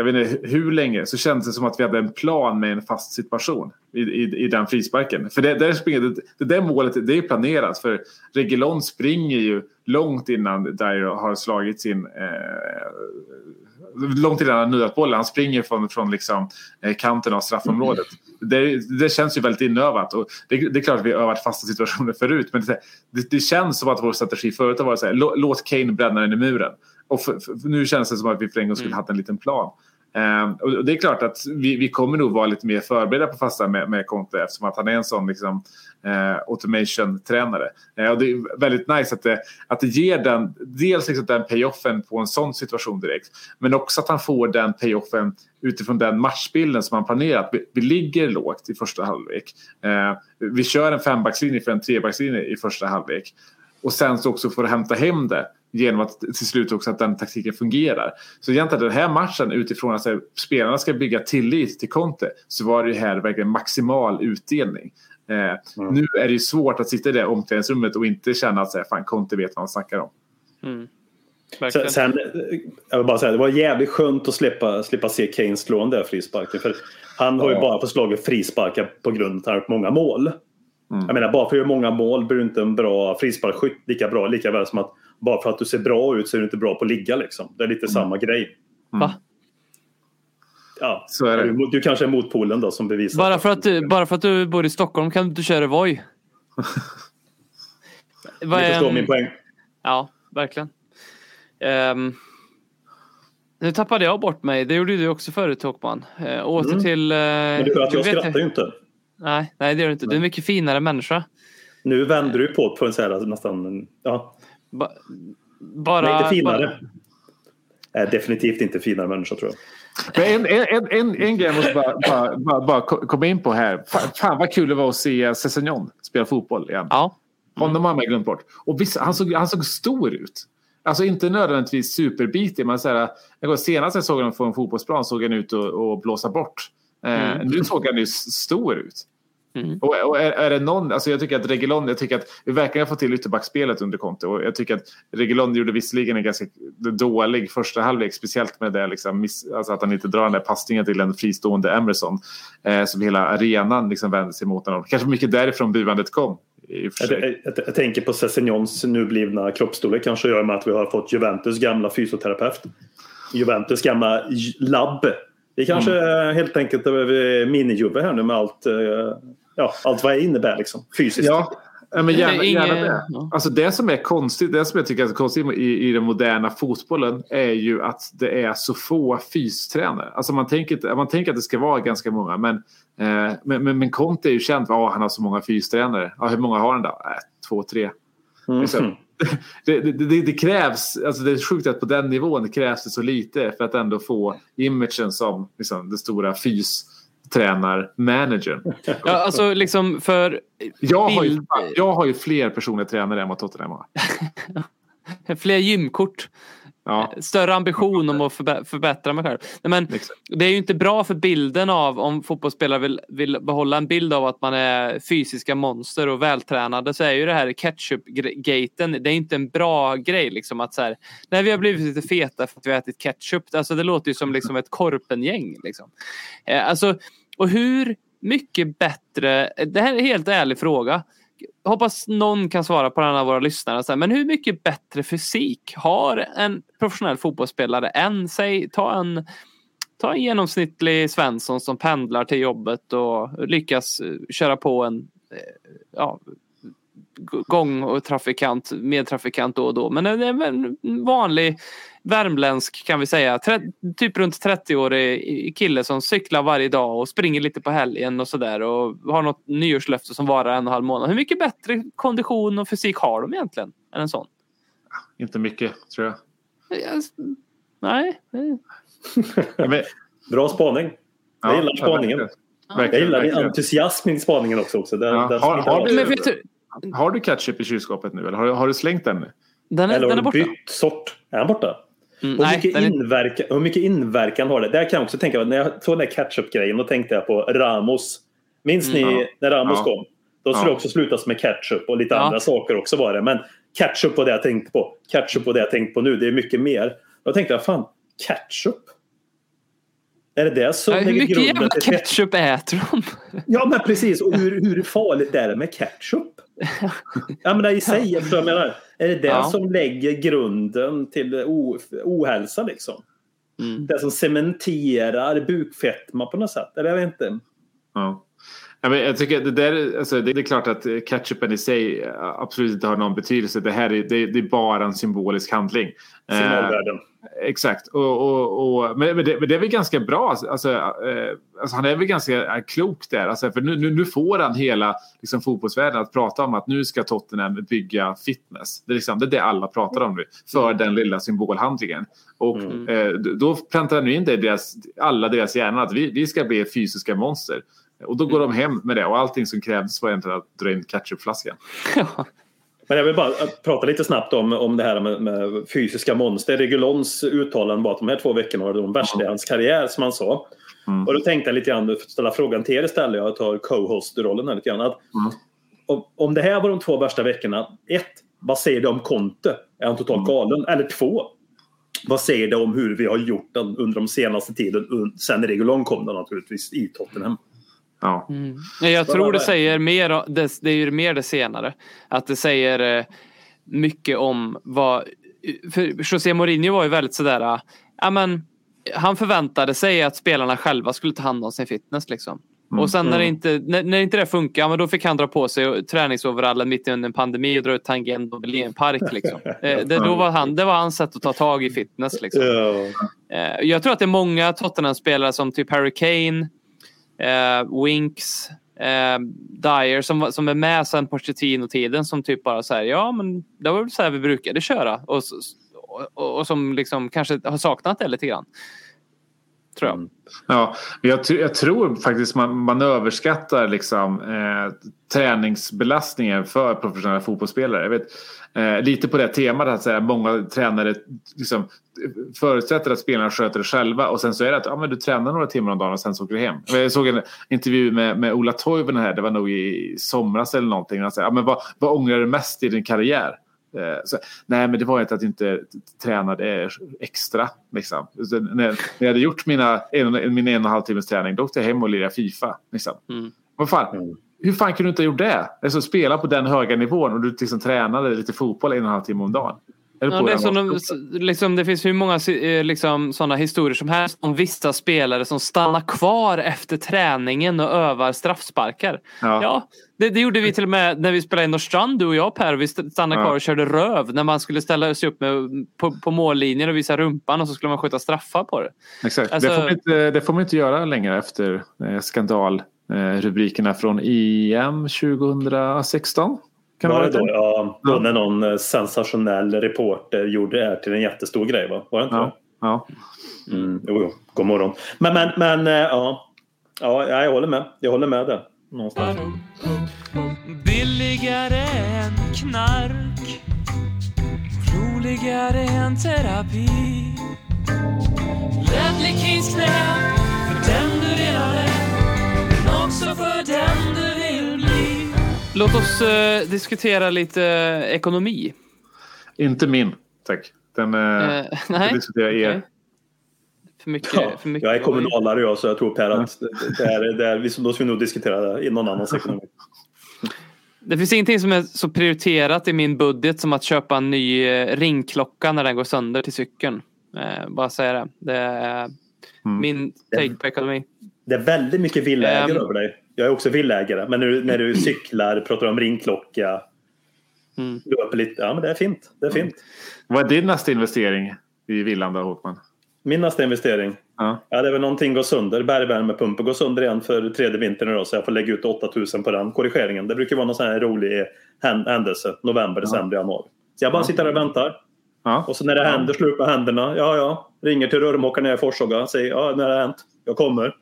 jag vet inte hur länge så kändes det som att vi hade en plan med en fast situation i, i, i den frisparken. För det, där springer, det, det där målet det är planerat för Reguilon springer ju långt innan Dyer har slagit sin eh, långt innan han nuddat bollen. Han springer från, från liksom, eh, kanten av straffområdet. Det, det känns ju väldigt inövat. Och det, det är klart att vi har övat fasta situationer förut. Men det, känns som att vår strategi förut har varit så här, lå- låt Kane bränna den i muren. Och för, för, nu känns det som att vi för en gång skulle haft en liten plan. Eh, och det är klart att vi, vi kommer nog vara lite mer förberedda på fasta med, med Conte eftersom att han är en sån liksom, eh, automation-tränare. Eh, och det är väldigt nice att det, att det ger den, dels liksom den payoffen på en sån situation direkt men också att han får den payoffen utifrån den matchbilden som han planerat. Vi, vi ligger lågt i första halvlek. Eh, vi kör en fembackslinje för en trebackslinje i första halvlek. Och sen så också får hämta hem det genom att till slut också att den taktiken fungerar. Så egentligen den här matchen utifrån att här, spelarna ska bygga tillit till Conte så var det ju här verkligen maximal utdelning. Eh, Nu är det ju svårt att sitta i det omklädningsrummet och inte känna att så här, fan, Conte vet vad han snackar om. Verkligen. Sen, sen, jag vill bara säga, det var jävligt skönt att slippa, slippa se Kane slå den där frisparken. För han har ju Ja. bara fått slagit frisparkar på grund av att han har gjort många mål. Jag menar, bara för att göra många mål blir du inte en bra frisparksskytt lika bra. Lika väl som att bara för att du ser bra ut så är du inte bra på att ligga. Liksom. Det är lite samma grej. Va? Ja, Så är det. Du, du kanske är motpolen då som bevisar. Bara för, att du, bara för att du bor i Stockholm kan du inte köra Voi. Ni förstår en- min poäng. Ja, verkligen. Ehm, nu tappade jag bort mig. Det gjorde du också förut Håkman. Uh, åter Mm. till... Uh, Men det är för att jag vet skrattar ju inte. Nej, nej, det gör du inte. Du är en mycket finare människa. Nu vänder du på på en så här nästan... Ja, Ba, bara, inte finare. bara- är definitivt inte finare människa tror jag. Men en, en, en, en grej jag måste bara, bara, bara, bara ko- komma in på här. Fan, fan vad kul det var att se Cessignon spela fotboll igen. Ja. Honom har man glömt bort. Och visst, han, såg, han såg stor ut. Alltså inte nödvändigtvis superbitig men så här, senast jag såg honom på en fotbollsplan såg han ut att blåsa bort. Eh, Mm. Nu såg han ju stor ut. Mm. Och, och är, är det någon, alltså jag tycker att Reguilon, jag tycker att vi verkligen har fått till ytterbackspelet under Conte och jag tycker att Reguilon gjorde visserligen en ganska dålig första halvlek, speciellt med det liksom, miss, alltså att han inte drar den där passningen till en fristående Emerson eh, som hela arenan liksom vände sig mot honom. Kanske mycket därifrån buandet kom. Jag, sig. jag, jag tänker på Sessignons nu blivna kroppsstorlek kanske gör med att vi har fått Juventus gamla fysioterapeut. Juventus gamla labb. Vi kanske Mm. helt enkelt är mini-Juve här nu med allt, eh, ja, allt vad det innebär liksom, fysiskt. Ja, men gärna, Det gärna det. Alltså det som är konstigt, det som jag tycker är konstigt i, i den moderna fotbollen är ju att det är så få fystränare. Alltså man tänker, man tänker att det ska vara ganska många men, eh, men, men, men Conte är ju känd för att han har så många fystränare. Ja, hur många har han då? Äh, två, tre. Mhm. Liksom. Det, det, det, det krävs, alltså det är sjukt att på den nivån krävs det så lite för att ändå få imagen som liksom, den stora fystränarmanagern. Ja, alltså liksom för Jag har, ju, jag har ju fler personliga tränare än vad Tottenham har. fler gymkort. Ja, Större ambition om att förbättra mig själv. Nej, men exakt. det är ju inte bra för bilden av om fotbollsspelare vill, vill behålla en bild av att man är fysiska monster och vältränade så är ju det här ketchup-gaten, det är inte en bra grej liksom att så här, nej vi har blivit lite feta för att vi har ätit ketchup. Alltså det låter ju som liksom ett korpengäng liksom. Eh, alltså, och hur mycket bättre, det här är en helt ärlig fråga hoppas någon kan svara på den av våra lyssnare. Så här, men hur mycket bättre fysik har en professionell fotbollsspelare än, säg, ta en, ta en genomsnittlig Svensson som pendlar till jobbet och lyckas eh, köra på en eh, ja, gång och trafikant, medtrafikant då och då. Men en, en vanlig värmländsk kan vi säga, tre, typ runt 30-årig kille som cyklar varje dag och springer lite på helgen och sådär och har något nyårslöfte som varar en och en halv månad. Hur mycket bättre kondition och fysik har de egentligen än en sån? Inte mycket, tror jag. Jag- Nej. Bra spaning. Jag gillar ja, spaningen. verkligen. Jag gillar din verkligen. entusiasm i spaningen också. också. Den, Ja, den har- har du- Har du ketchup i kylskåpet nu eller har, du- har du slängt den nu? den är, Eller den är har borta. du bytt sort? Är han borta? Mm, Hur, nej, mycket inverkan, hur mycket inverkan har det? Där kan jag också tänka, när jag såg den där ketchup-grejen, då tänkte jag på Ramos. Minns ni Mm. när Ramos Ja. kom? Då skulle Ja. det också slutas med ketchup och lite Ja. andra saker också var det. Men ketchup var det jag tänkte på. Ketchup var det jag tänkte på nu. Det är mycket mer. Då tänkte jag, fan, ketchup? Är det det som Ja, hur mycket grunden jävla ketchup äter de? Ja, men precis. Och hur, hur farligt är det med ketchup? Jag menar i sig, jag menar. Är det det Ja. som lägger grunden till ohälsa liksom? Mm. Det som cementerar bukfetma på något sätt? Eller jag vet inte. Ja. Ja, men jag tycker det, där, alltså, det är klart att ketchupen i sig absolut inte har någon betydelse. Det här är, det, det är bara en symbolisk handling. Eh, Signalvärden. Exakt. Och, och, och, men, det, men det är väl ganska bra. Alltså, eh, alltså, han är väl ganska eh, klok där. Alltså, för nu, nu, nu får han hela liksom, fotbollsvärlden att prata om att nu ska Tottenham bygga fitness. Det är, liksom, det, är det alla pratar om nu. För den lilla symbolhandlingen. Och Mm. eh, då plantar han in det i deras, alla deras hjärnor att vi, vi ska bli fysiska monster. Och då går de hem med det och allting som krävdes var egentligen att dra in ketchupflaskan. Men jag vill bara prata lite snabbt om, om det här med, med fysiska monster. Regulons uttalande var att de här två veckorna var de värsta i hans karriär som han sa. Mm. Och då tänkte jag lite grann, ställa frågan till er istället. Jag tar co-host-rollen här lite grann. Att Mm. om, om det här var de två värsta veckorna. Ett, vad säger det om Conte? Är han totalt Mm. galen? Eller två, vad säger det om hur vi har gjort den under de senaste tiden? Sen Regulon kom då naturligtvis i Tottenham. Ja. Mm. Jag tror det säger mer, det, det är ju mer det senare. Att det säger eh, mycket om vad... För José Mourinho var ju väldigt sådär, ah, ja men han förväntade sig att spelarna själva skulle ta hand om sin fitness liksom. Mm. Och sen när, det Mm. inte, när, när inte det funkar, men då fick han dra på sig träningsoverallen mitt under en pandemi och dra ut tangent och bli en park. Liksom. Eh, det, då var han, det var hans sätt att ta tag i fitness. Liksom. Eh, Jag tror att det är många Tottenham-spelare som typ Harry Kane, eh, Winks, eh, Dyer som, som är med sen Pochettino-tiden som typ bara så här, ja men det var väl så här vi brukade köra och, och, och som liksom kanske har saknat det lite grann. Tror jag. Mm. Ja, men jag, jag tror faktiskt man, man överskattar liksom, eh, träningsbelastningen för professionella fotbollsspelare. Jag vet, eh, lite på det temat att säga, många tränare liksom, förutsätter att spelarna sköter det själva och sen så är det att ja, men du tränar några timmar om dagen och sen så åker du hem. Jag såg en intervju med, med Ola Toivonen här, det var nog i somras eller någonting. Han säger, ja, men vad, vad ångrar du mest i din karriär? Eh, Så, nej, men det var inte att jag inte tränade extra. Liksom. Så När, när jag hade gjort mina en, min en och en halv timmes träning, då åkte jag hem och lirade Fifa. Liksom. Mm. Vad fan, Mm. hur fan kunde du inte ha gjort det? Alltså, spela på den höga nivån och du liksom tränade lite fotboll en och en halv timme om dagen. Ja, det, som de, liksom, det finns hur många eh, liksom, sådana historier som helst om vissa spelare som stannar kvar efter träningen och övar straffsparkar. Ja. Ja, det, det gjorde vi till och med när vi spelade i Norrstrand, du och jag Per. Vi st- stannade Ja. kvar och körde röv när man skulle ställa sig upp med, på, på mållinjen och visa rumpan och så skulle man skjuta straffar på det. Exakt. Alltså- det, får man inte, det får man inte göra längre efter eh, skandalrubrikerna från EM 2016. Kan Var det det då? Ja, då Ja. när någon eh, sensationell reporter gjorde det här till en jättestor grej va? Var det inte Ja. Ja. det? Mm, jo, jo. God morgon. Men, men, men eh, ja. Ja, jag håller med. Jag håller med där. Någonstans. Billigare än knark Roligare än terapi Ledley Kings knä För den du redan är Men också för den du Låt oss eh, diskutera lite eh, ekonomi. Inte min, tack. Den eh, Eh, nej, diskuterar er. okej. För mycket, Ja, för mycket jag är kommunalare jag så jag tror Per att det här, är- det här, vi- då ska vi nog diskutera det i någon annans ekonomi. Det finns ingenting som är så prioriterat i min budget som att köpa en ny eh, ringklocka när den går sönder till cykeln. Eh, bara säga det. Det är Mm. min take på ekonomi. Det är väldigt mycket villaägare Ehm. över dig. Jag är också villaägare. Men när du, när du cyklar, pratar om ringklocka. Mm. Löper lite. Ja, men det är fint. Det är fint. Vad är din nästa investering i villan då, Håkman? Min nästa investering. Ja. Ja, det är väl någonting går sönder. Bergvärmepumpen går sönder igen för tredje vintern idag så jag får lägga ut 8000 på den korrigeringen. Det brukar vara någon sån här rolig hän- händelse. November, december, januari. Så jag bara sitter där och väntar. Ja. Och så när det händer slår upp med händerna. Ja, ja. Ringer till rörmokaren när jag är i Forshaga. Säger ja, när det har hänt. Jag kommer.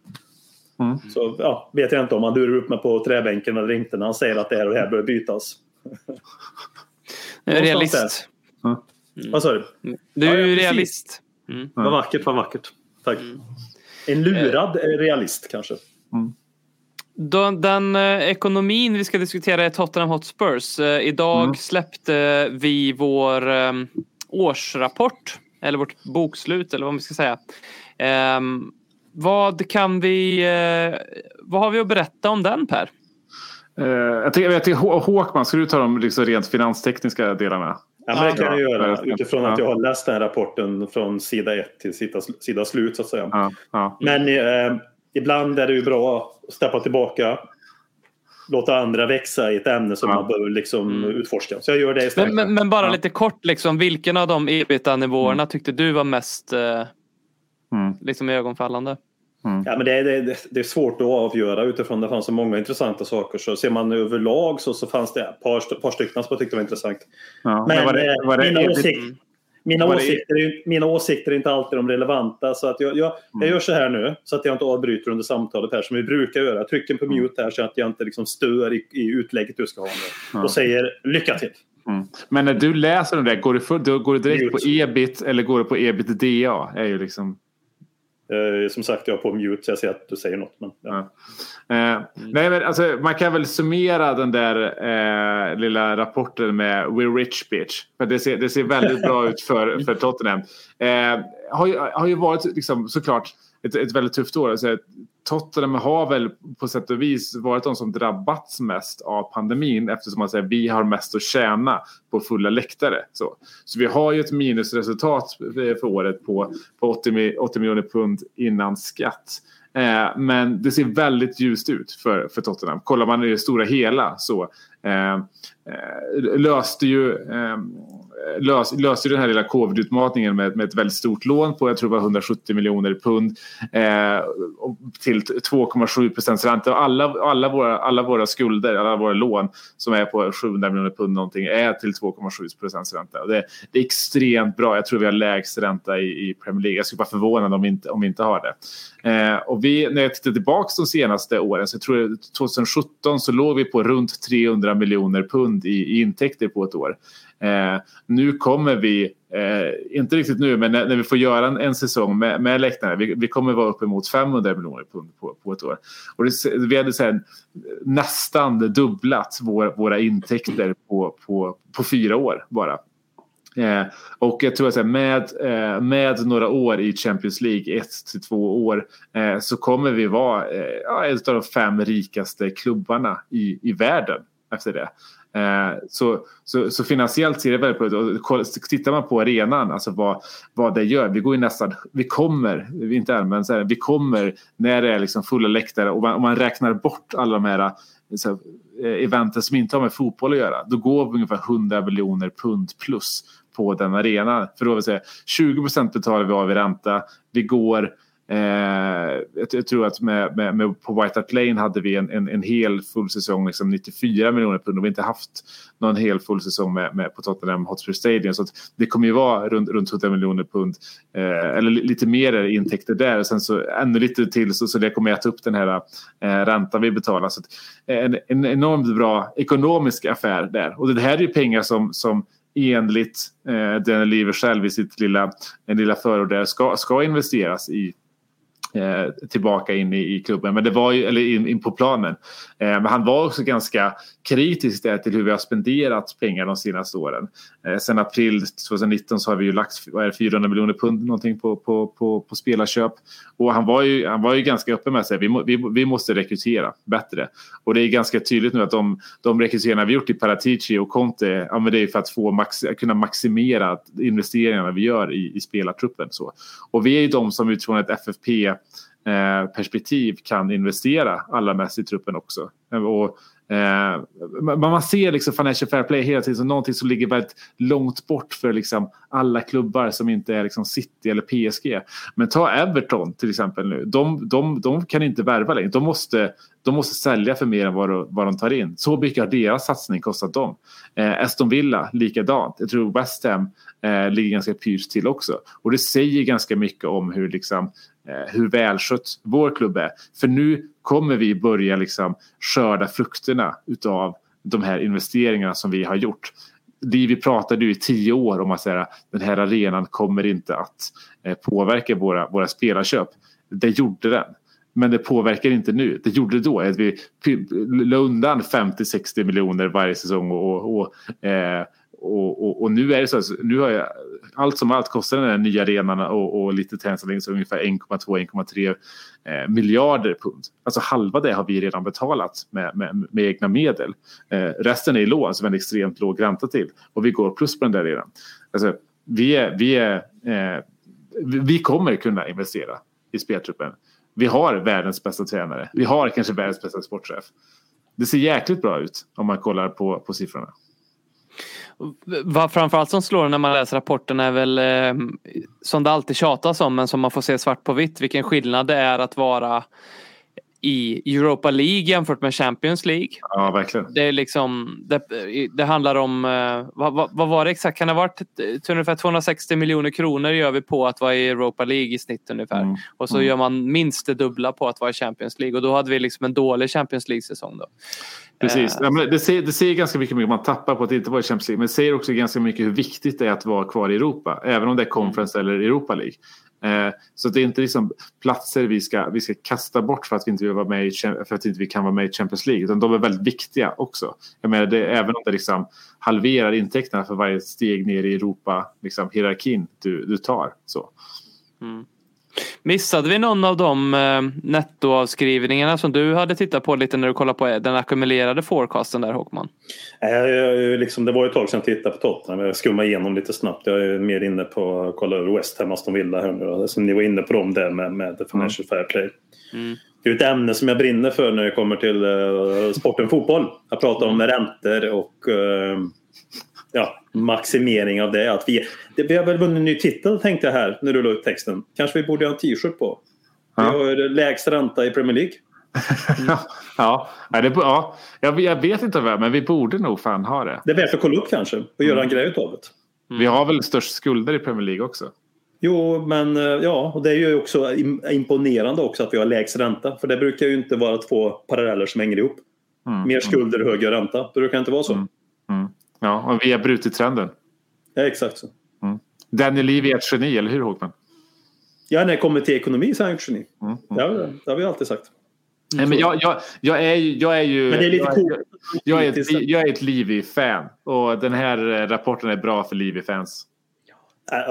Mm. Så ja, vet jag inte om han durar upp mig på träbänken eller inte när han säger att det här och det här bör bytas. Realist. Vad sa du? Du Ja, är ja, ju realist. Mm. Vad vackert, vad vackert. Tack. En lurad eh, realist kanske. Då, den eh, ekonomin vi ska diskutera är Tottenham Hotspurs. Eh, idag Mm. släppte vi vår eh, årsrapport. Eller vårt bokslut eller vad man ska säga. Vad kan vi... Eh, vad har vi att berätta om den Per? Eh, jag tänker, jag tänker, Håkman, ska du ta de liksom rent finanstekniska delarna? Ja, men det kan jag Ja, göra utifrån att Ja. jag har läst den här rapporten från sida 1 till sida, sida slut så att säga. Ja, ja. Men eh, ibland är det ju bra att steppa tillbaka. Låta andra växa i ett ämne som Ja. man behöver liksom Mm. utforska. Så jag gör det istället. Men, men, men bara Ja. lite kort, liksom, vilken av de ebitda-nivåerna tyckte du var mest eh, Mm. liksom, ögonfallande? Ja, men det, är, det, det är svårt att avgöra utifrån det fanns så många intressanta saker. Så ser man överlag så, så fanns det ett par, par stycken som jag tyckte var intressant. Ja. Men, var det, var det, mina, åsikt, åsikter är, ju- mina åsikter är inte alltid de relevanta. Så att jag, jag, Mm. jag gör så här nu så att jag inte avbryter under samtalet här som vi brukar göra. Jag trycker på Mm. mute här så att jag inte liksom stör i, i utlägget du ska ha nu. Ja. Och säger lycka till. Mm. Men när du läser de där, går du, för, går du direkt på Mute. ebit eller går du på ebitda? Är ju liksom, Eh, som sagt, jag är på mute så jag ser att du säger något. Men, ja. eh, nej, men alltså, man kan väl summera den där eh, lilla rapporten med We Rich Bitch. För det, ser, det ser väldigt bra ut för, för Tottenham. Eh, har, ju, har ju varit liksom, såklart ett, ett väldigt tufft år. Alltså, Tottenham har väl på sätt och vis varit de som drabbats mest av pandemin eftersom man säger vi har mest att tjäna på fulla läktare. Så, så vi har ju ett minusresultat eh, för året på, på 80, 80 miljoner pund innan skatt. Eh, men det ser väldigt ljust ut för, för Tottenham. Kollar man i det stora hela så Eh, eh, löste ju eh, lös, löste den här lilla covid-utmaningen med, med ett väldigt stort lån på jag tror det var 170 miljoner pund eh, till 2,7 procents ränta. Alla, alla, våra, alla våra skulder, alla våra lån som är på 700 miljoner pund någonting är till 2,7 procents ränta. Det, det är extremt bra. Jag tror vi har lägst ränta i, i Premier League. Jag skulle vara förvånad om vi inte, om vi inte har det. Eh, och vi, när jag tittar tillbaka de senaste åren så jag tror jag 2017 så låg vi på runt 300 miljoner pund i, i intäkter på ett år. Eh, nu kommer vi, eh, inte riktigt nu, men när, när vi får göra en, en säsong med, med läktarna, vi, vi kommer vara uppemot 500 miljoner pund på, på ett år. Och det, vi hade här, nästan dubblat vår, våra intäkter på, på, på fyra år bara. Eh, och jag tror att med, eh, med några år i Champions League, ett till två år, eh, så kommer vi vara eh, en av de fem rikaste klubbarna i, i världen efter det. Eh, så, så, så finansiellt ser det väldigt bra ut. Tittar man på arenan, alltså vad, vad det gör. Vi går ju nästan, vi kommer, vi inte än, men så här, vi kommer när det är liksom fulla läktare och man, om man räknar bort alla de här eh, så eh, eventen som inte har med fotboll att göra. Då går vi ungefär 100 miljoner pund plus på den arenan. För då vill säga 20 procent betalar vi av i ränta. Vi går Eh, jag, jag tror att med, med, med, på White Hart Lane hade vi en, en, en hel full säsong, liksom 94 miljoner pund och vi har inte haft någon hel full säsong med, med på Tottenham Hotspur Stadium. Så att det kommer ju vara runt, runt 100 miljoner pund eh, eller lite mer intäkter där och sen så ännu lite till så, så det kommer äta upp den här eh, räntan vi betalar. Så att, eh, en, en enormt bra ekonomisk affär där och det här är ju pengar som, som enligt eh, Daniel Lever själv i sitt lilla, en lilla förord där ska, ska investeras i Eh, tillbaka in i, i klubben, men det var ju, eller in, in på planen. Eh, men han var också ganska kritiskt är till hur vi har spenderat pengar de senaste åren. Eh, sen april 2019 så har vi ju lagt vad är det, 400 miljoner pund någonting på, på, på, på spelarköp. Och han var ju, han var ju ganska öppen med att säga vi, må, vi, vi måste rekrytera bättre. Och det är ganska tydligt nu att de, de rekryteringar vi gjort i Paratici och Conte, ja, men det är för att få max, kunna maximera investeringarna vi gör i, i spelartruppen. Så. Och vi är ju de som utifrån ett FFP-perspektiv eh, kan investera allra mest i truppen också. Och Eh, man ser liksom Financial Fair Play hela tiden som någonting som ligger väldigt långt bort för liksom alla klubbar som inte är liksom City eller PSG. Men ta Everton till exempel nu. De, de, de kan inte värva längre. De måste, de måste sälja för mer än vad, de, vad de tar in. Så mycket har deras satsning kostat dem. Eh, Aston Villa likadant. Jag tror West Ham eh, ligger ganska pyrt till också. Och det säger ganska mycket om hur, liksom, eh, hur välskött vår klubb är. För nu kommer vi börja liksom skörda frukterna utav de här investeringarna som vi har gjort. Vi pratade ju i tio år om att säga, den här arenan kommer inte att eh, påverka våra, våra spelarköp. Det gjorde den. Men det påverkar inte nu. Det gjorde det då. Att vi la undan 50-60 miljoner varje säsong och, och, eh, och, och, och, nu är det så att nu har jag, allt som allt kostar den här nya arenan och, och lite träningsanläggning så ungefär 1,2-1,3 eh, miljarder pund. Alltså halva det har vi redan betalat med, med, med egna medel. Eh, resten är i lån som är en extremt låg ränta till och vi går plus på den där redan. Alltså, vi, är, vi, är, eh, vi kommer kunna investera i speltruppen. Vi har världens bästa tränare. Vi har kanske världens bästa sportchef. Det ser jäkligt bra ut om man kollar på, på siffrorna. Vad framförallt som slår när man läser rapporten är väl eh, som det alltid tjatas om men som man får se svart på vitt vilken skillnad det är att vara i Europa League jämfört med Champions League. Ja, verkligen. Det, är liksom, det, det handlar om, eh, vad, vad, vad, var det exakt, kan det ha varit ungefär 260 miljoner kronor gör vi på att vara i Europa League i snitt ungefär. Mm. Och så mm. gör man minst det dubbla på att vara i Champions League och då hade vi liksom en dålig Champions League-säsong då. Precis, eh. ja, men det, säger, det säger ganska mycket man tappar på att inte vara i Champions League men det säger också ganska mycket hur viktigt det är att vara kvar i Europa. Även om det är Conference mm. eller Europa League. Eh, så det är inte liksom platser vi ska, vi ska kasta bort för att vi inte, vill vara med i, för att inte vi kan vara med i Champions League. Utan de är väldigt viktiga också. Jag menar, det, även om det liksom halverar intäkterna för varje steg ner i Europa, liksom, hierarkin du, du tar. Så. Mm. Missade vi någon av de eh, nettoavskrivningarna som du hade tittat på lite när du kollade på den ackumulerade forecasten där Håkman? Eh, liksom, det var ett tag sedan jag tittade på Tottenham. Jag skummade igenom lite snabbt. Jag är mer inne på att kolla över West Ham, Aston Villa här nu. Som ni var inne på dem där med, med Financial mm. Fair Play. Mm. Det är ett ämne som jag brinner för när det kommer till uh, sporten fotboll. Jag pratar om räntor och uh, ja, maximering av det. Att vi, det, vi har väl vunnit en ny titel tänkte jag här när du la ut texten. Kanske vi borde ha en t-shirt på. Ja. Vi har lägst ränta i Premier League. ja, det, ja. Jag, jag vet inte vad men vi borde nog fan ha det. Det är värt att kolla upp kanske och göra en mm. grej av det. Mm. Vi har väl störst skulder i Premier League också? Jo, men eh, ja, och det är ju också imponerande också att vi har lägst ränta. För det brukar ju inte vara två paralleller som hänger ihop. Mm. Mer skulder och högre ränta. Det brukar inte vara så. Mm. Ja, och vi har brutit trenden. Ja, exakt så. Mm. Daniel Levy är ett geni, eller hur Håkman? Ja, när det kommer till ekonomi så är han ett geni. Mm. Mm. Ja, det har vi alltid sagt. Nej, men jag, jag, jag, är, jag är ju... Men det är lite coolt. Jag, jag, är ett, jag är ett Livy-fan. Och den här rapporten är bra för Livy-fans.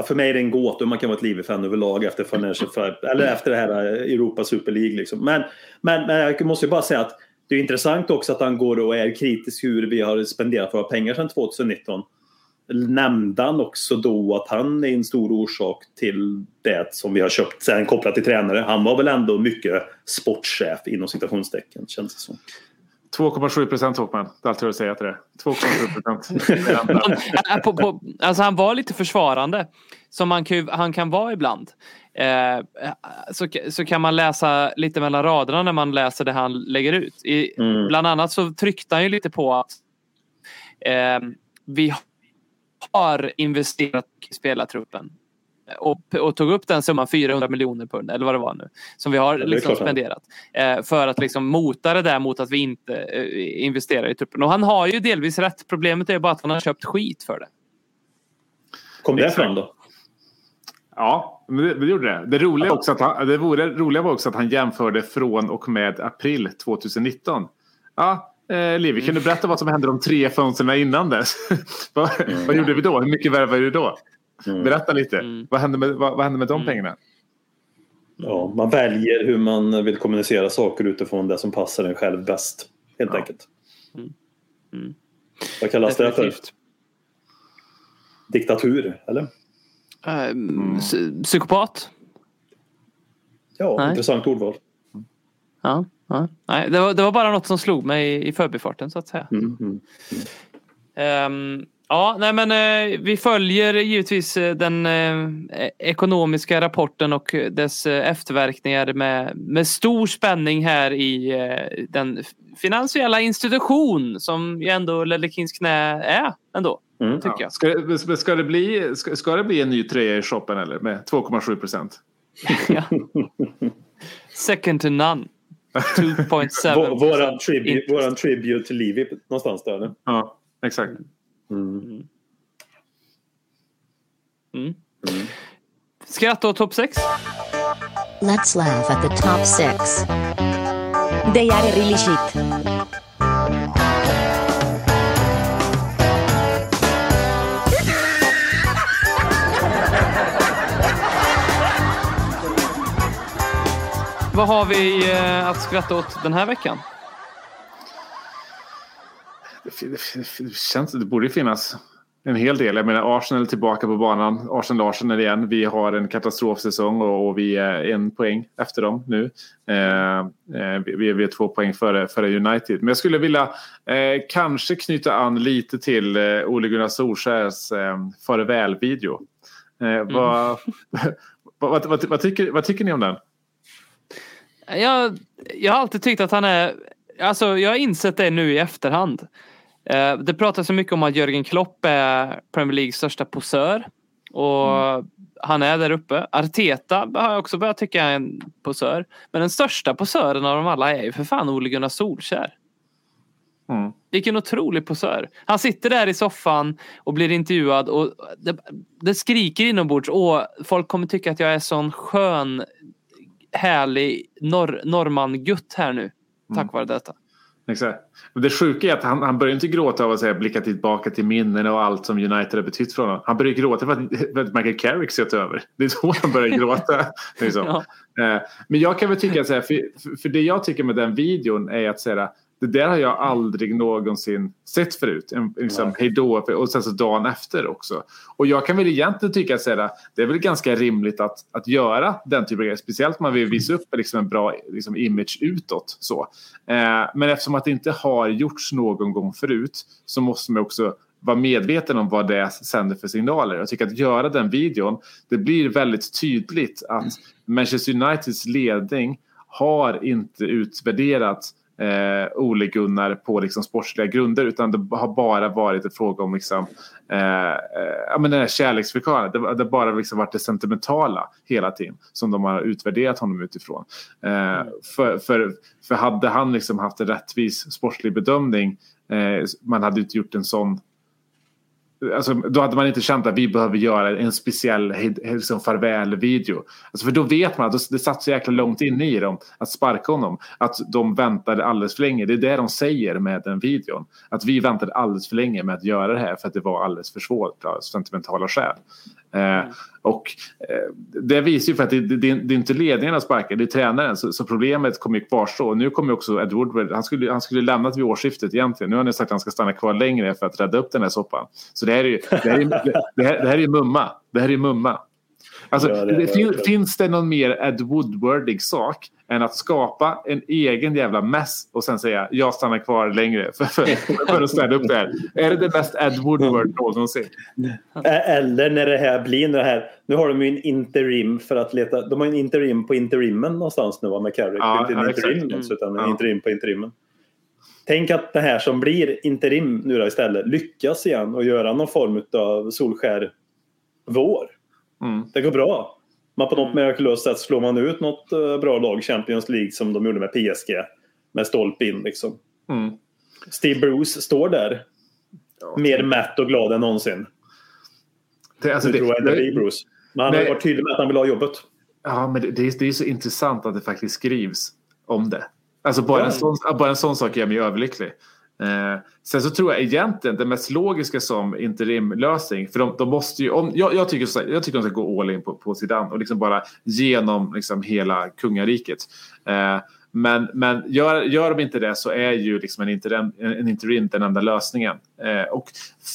För mig är det en gåta hur man kan vara ett Livy-fan överlag efter Financial Fair, eller efter det här Europa Super League. Liksom. Men, men, men jag måste ju bara säga att det är intressant också att han går och är kritisk hur vi har spenderat våra pengar sedan 2019. Nämnde han också då att han är en stor orsak till det som vi har köpt sen kopplat till tränare. Han var väl ändå mycket sportchef inom citationstecken känns det som. 2,7 procent Håkman. Det är allt jag vill säga till det. 2,7 procent. alltså han var lite försvarande. Som han kan, han kan vara ibland. Eh, så, så kan man läsa lite mellan raderna när man läser det han lägger ut. I, mm. Bland annat så tryckte han ju lite på att eh, vi har investerat i spelartruppen. Och, och, tog upp den summan 400 miljoner pund eller vad det var nu. Som vi har liksom spenderat. Eh, för att liksom mota det där mot att vi inte eh, investerar i truppen. Och han har ju delvis rätt. Problemet är bara att han har köpt skit för det. Kom det fram då? Ja, men det, det gjorde det. Det roliga, också att han, det vore, roliga var också att han jämförde från och med april 2019. Ja, eh, Liv, kan du berätta vad som hände de tre fönstren innan dess? vad, vad gjorde vi då? Hur mycket värvade du då? Berätta lite. Mm. Vad, hände med, vad, vad hände med de Mm. pengarna? Ja, man väljer hur man vill kommunicera saker utifrån det som passar en själv bäst. Helt Ja. enkelt. Mm. Mm. Vad kallas det för? Definitivt. Diktatur, eller? Eh, psy- Psykopat? Ja, Nej. intressant ordval. Ja. ja. Nej, det, var, det var bara något som slog mig i, i förbifarten så att säga. Mm, mm. Ehm, ja, nej men eh, vi följer givetvis eh, den eh, e- ekonomiska rapporten och dess eh, efterverkningar med, med stor spänning här i eh, den finansiella institution som ju ändå Ledley Kings knä är ändå. Mm. Tycker Ja. jag. Ska, det- ska, det bli, ska, ska det bli en ny tröja i shoppen eller? Med 2,7 procent? Ja. Second to none. 2.7 Vå- Våran tribute, våran tribute till Livi någonstans där. Eller? Ja, exakt. Mm. Mm. Skratta åt topp 6. Let's laugh at the top six. They are really shit. Vad har vi eh, att skratta åt den här veckan? Det, det, fin- det, känns, det borde ju finnas en hel del. Jag menar Arsenal är tillbaka på banan. Arsenal Arsenal igen. Vi har en katastrofsäsong och, och vi är en poäng efter dem nu. Eh, eh, vi, vi är- två poäng före, före United. Men jag skulle vilja eh, kanske knyta an lite till eh, Ole Gunnar Solskjärs eh, farväl-video. Eh, vad, vad, vad, vad, vad, tycker, vad tycker ni om den? Jag, jag har alltid tyckt att han är... Alltså jag har insett det nu i efterhand. Eh, det pratas så mycket om att Jörgen Klopp är Premier Leagues största posör. Och han är där uppe. Arteta har jag också börjat tycka är en posör. Men den största posören av dem alla är ju för fan Ole Gunnar Solskjär. Mm. Vilken otrolig posör. Han sitter där i soffan och blir intervjuad och det, det skriker inombords. Åh, folk kommer tycka att jag är sån skön, härlig norr, norrman-gutt här nu. Tack vare detta. Exakt. Men det sjuka är att han, han börjar inte gråta av att säga, blicka tillbaka till minnen och allt som United har betytt för honom. Han börjar gråta för att, för att Michael Carrick sett över. Det är då han börjar gråta. liksom. Ja. Eh, Men jag kan väl tycka att så här, för- för det jag tycker med den videon är att säga det där har jag aldrig någonsin sett förut. En, liksom, hejdå och sen så dagen efter också. Och jag kan väl egentligen tycka att säga det är väl ganska rimligt att, att göra den typen av grejer. Speciellt om man vill visa upp liksom, en bra liksom, image utåt. Så. Eh, men eftersom att det inte har gjorts någon gång förut så måste man också vara medveten om vad det sänder för signaler. Jag tycker att göra den videon, det blir väldigt tydligt att Manchester Uniteds ledning har inte utvärderat eh, Ole Gunnar på liksom sportsliga grunder utan det har bara varit en fråga om liksom, eh, eh ja, men den här kärleksförklaringen. Det, det har bara liksom varit det sentimentala hela tiden som de har utvärderat honom utifrån. Eh, för, för, för hade han liksom haft en rättvis sportslig bedömning eh, man hade inte gjort en sån Alltså, då hade man inte känt att vi behöver göra en speciell liksom, farväl-video. Alltså, för då vet man att det satt så jäkla långt inne i dem att sparka honom. Att de väntade alldeles för länge. Det är det de säger med den videon. Att vi väntade alldeles för länge med att göra det här för att det var alldeles för svårt av sentimentala skäl. Eh, och eh, det visar ju för att det, det, det är inte ledningen som sparkar, det är tränaren. Så, så problemet kommer ju kvarstå. Och nu kommer också Ed Woodward, han skulle, han skulle lämnat vid årsskiftet egentligen. Nu har ni sagt att han ska stanna kvar längre för att rädda upp den här soppan. Så det här är ju, det här är, det här, det här är mumma. Det här är mumma. Alltså, Ja, det fin, finns det någon mer Ed Woodwardig sak än att skapa en egen jävla mess och sen säga jag stannar kvar längre för, för, för att städa upp det här? Är det det mest Ed Woodward någonsin? Eller när det här blir det här. Nu har de ju en interim för att leta. De har en interim på interimmen någonstans nu med Carrick. Ja, inte en ja, interim exakt. utan en Ja. interim på interimmen. Tänk att det här som blir interim nu då istället lyckas igen och göra någon form av Solskär vår. Mm. Det går bra. Man på något mirakulöst sätt slår man ut något eh, bra lag, Champions League, som de gjorde med PSG. Med stolp in liksom. Mm. Steve Bruce står där. Mer mätt och glad än någonsin. Det, alltså, det, det, tror jag inte det, blir Bruce. Men han har varit tydlig med att han vill ha jobbet. Ja, men det, det, är, det är så intressant att det faktiskt skrivs om det. Alltså bara, Ja. en, sån, bara en sån sak gör mig överlycklig. Eh, sen så tror jag egentligen det mest logiska som interimlösning, för de, de måste ju, om, jag, jag, tycker, så, jag tycker de ska gå all in på, på Zidane och liksom bara genom liksom hela kungariket. Eh, men, men gör, gör de inte det så är ju liksom en, interim, en interim den enda lösningen. Eh, och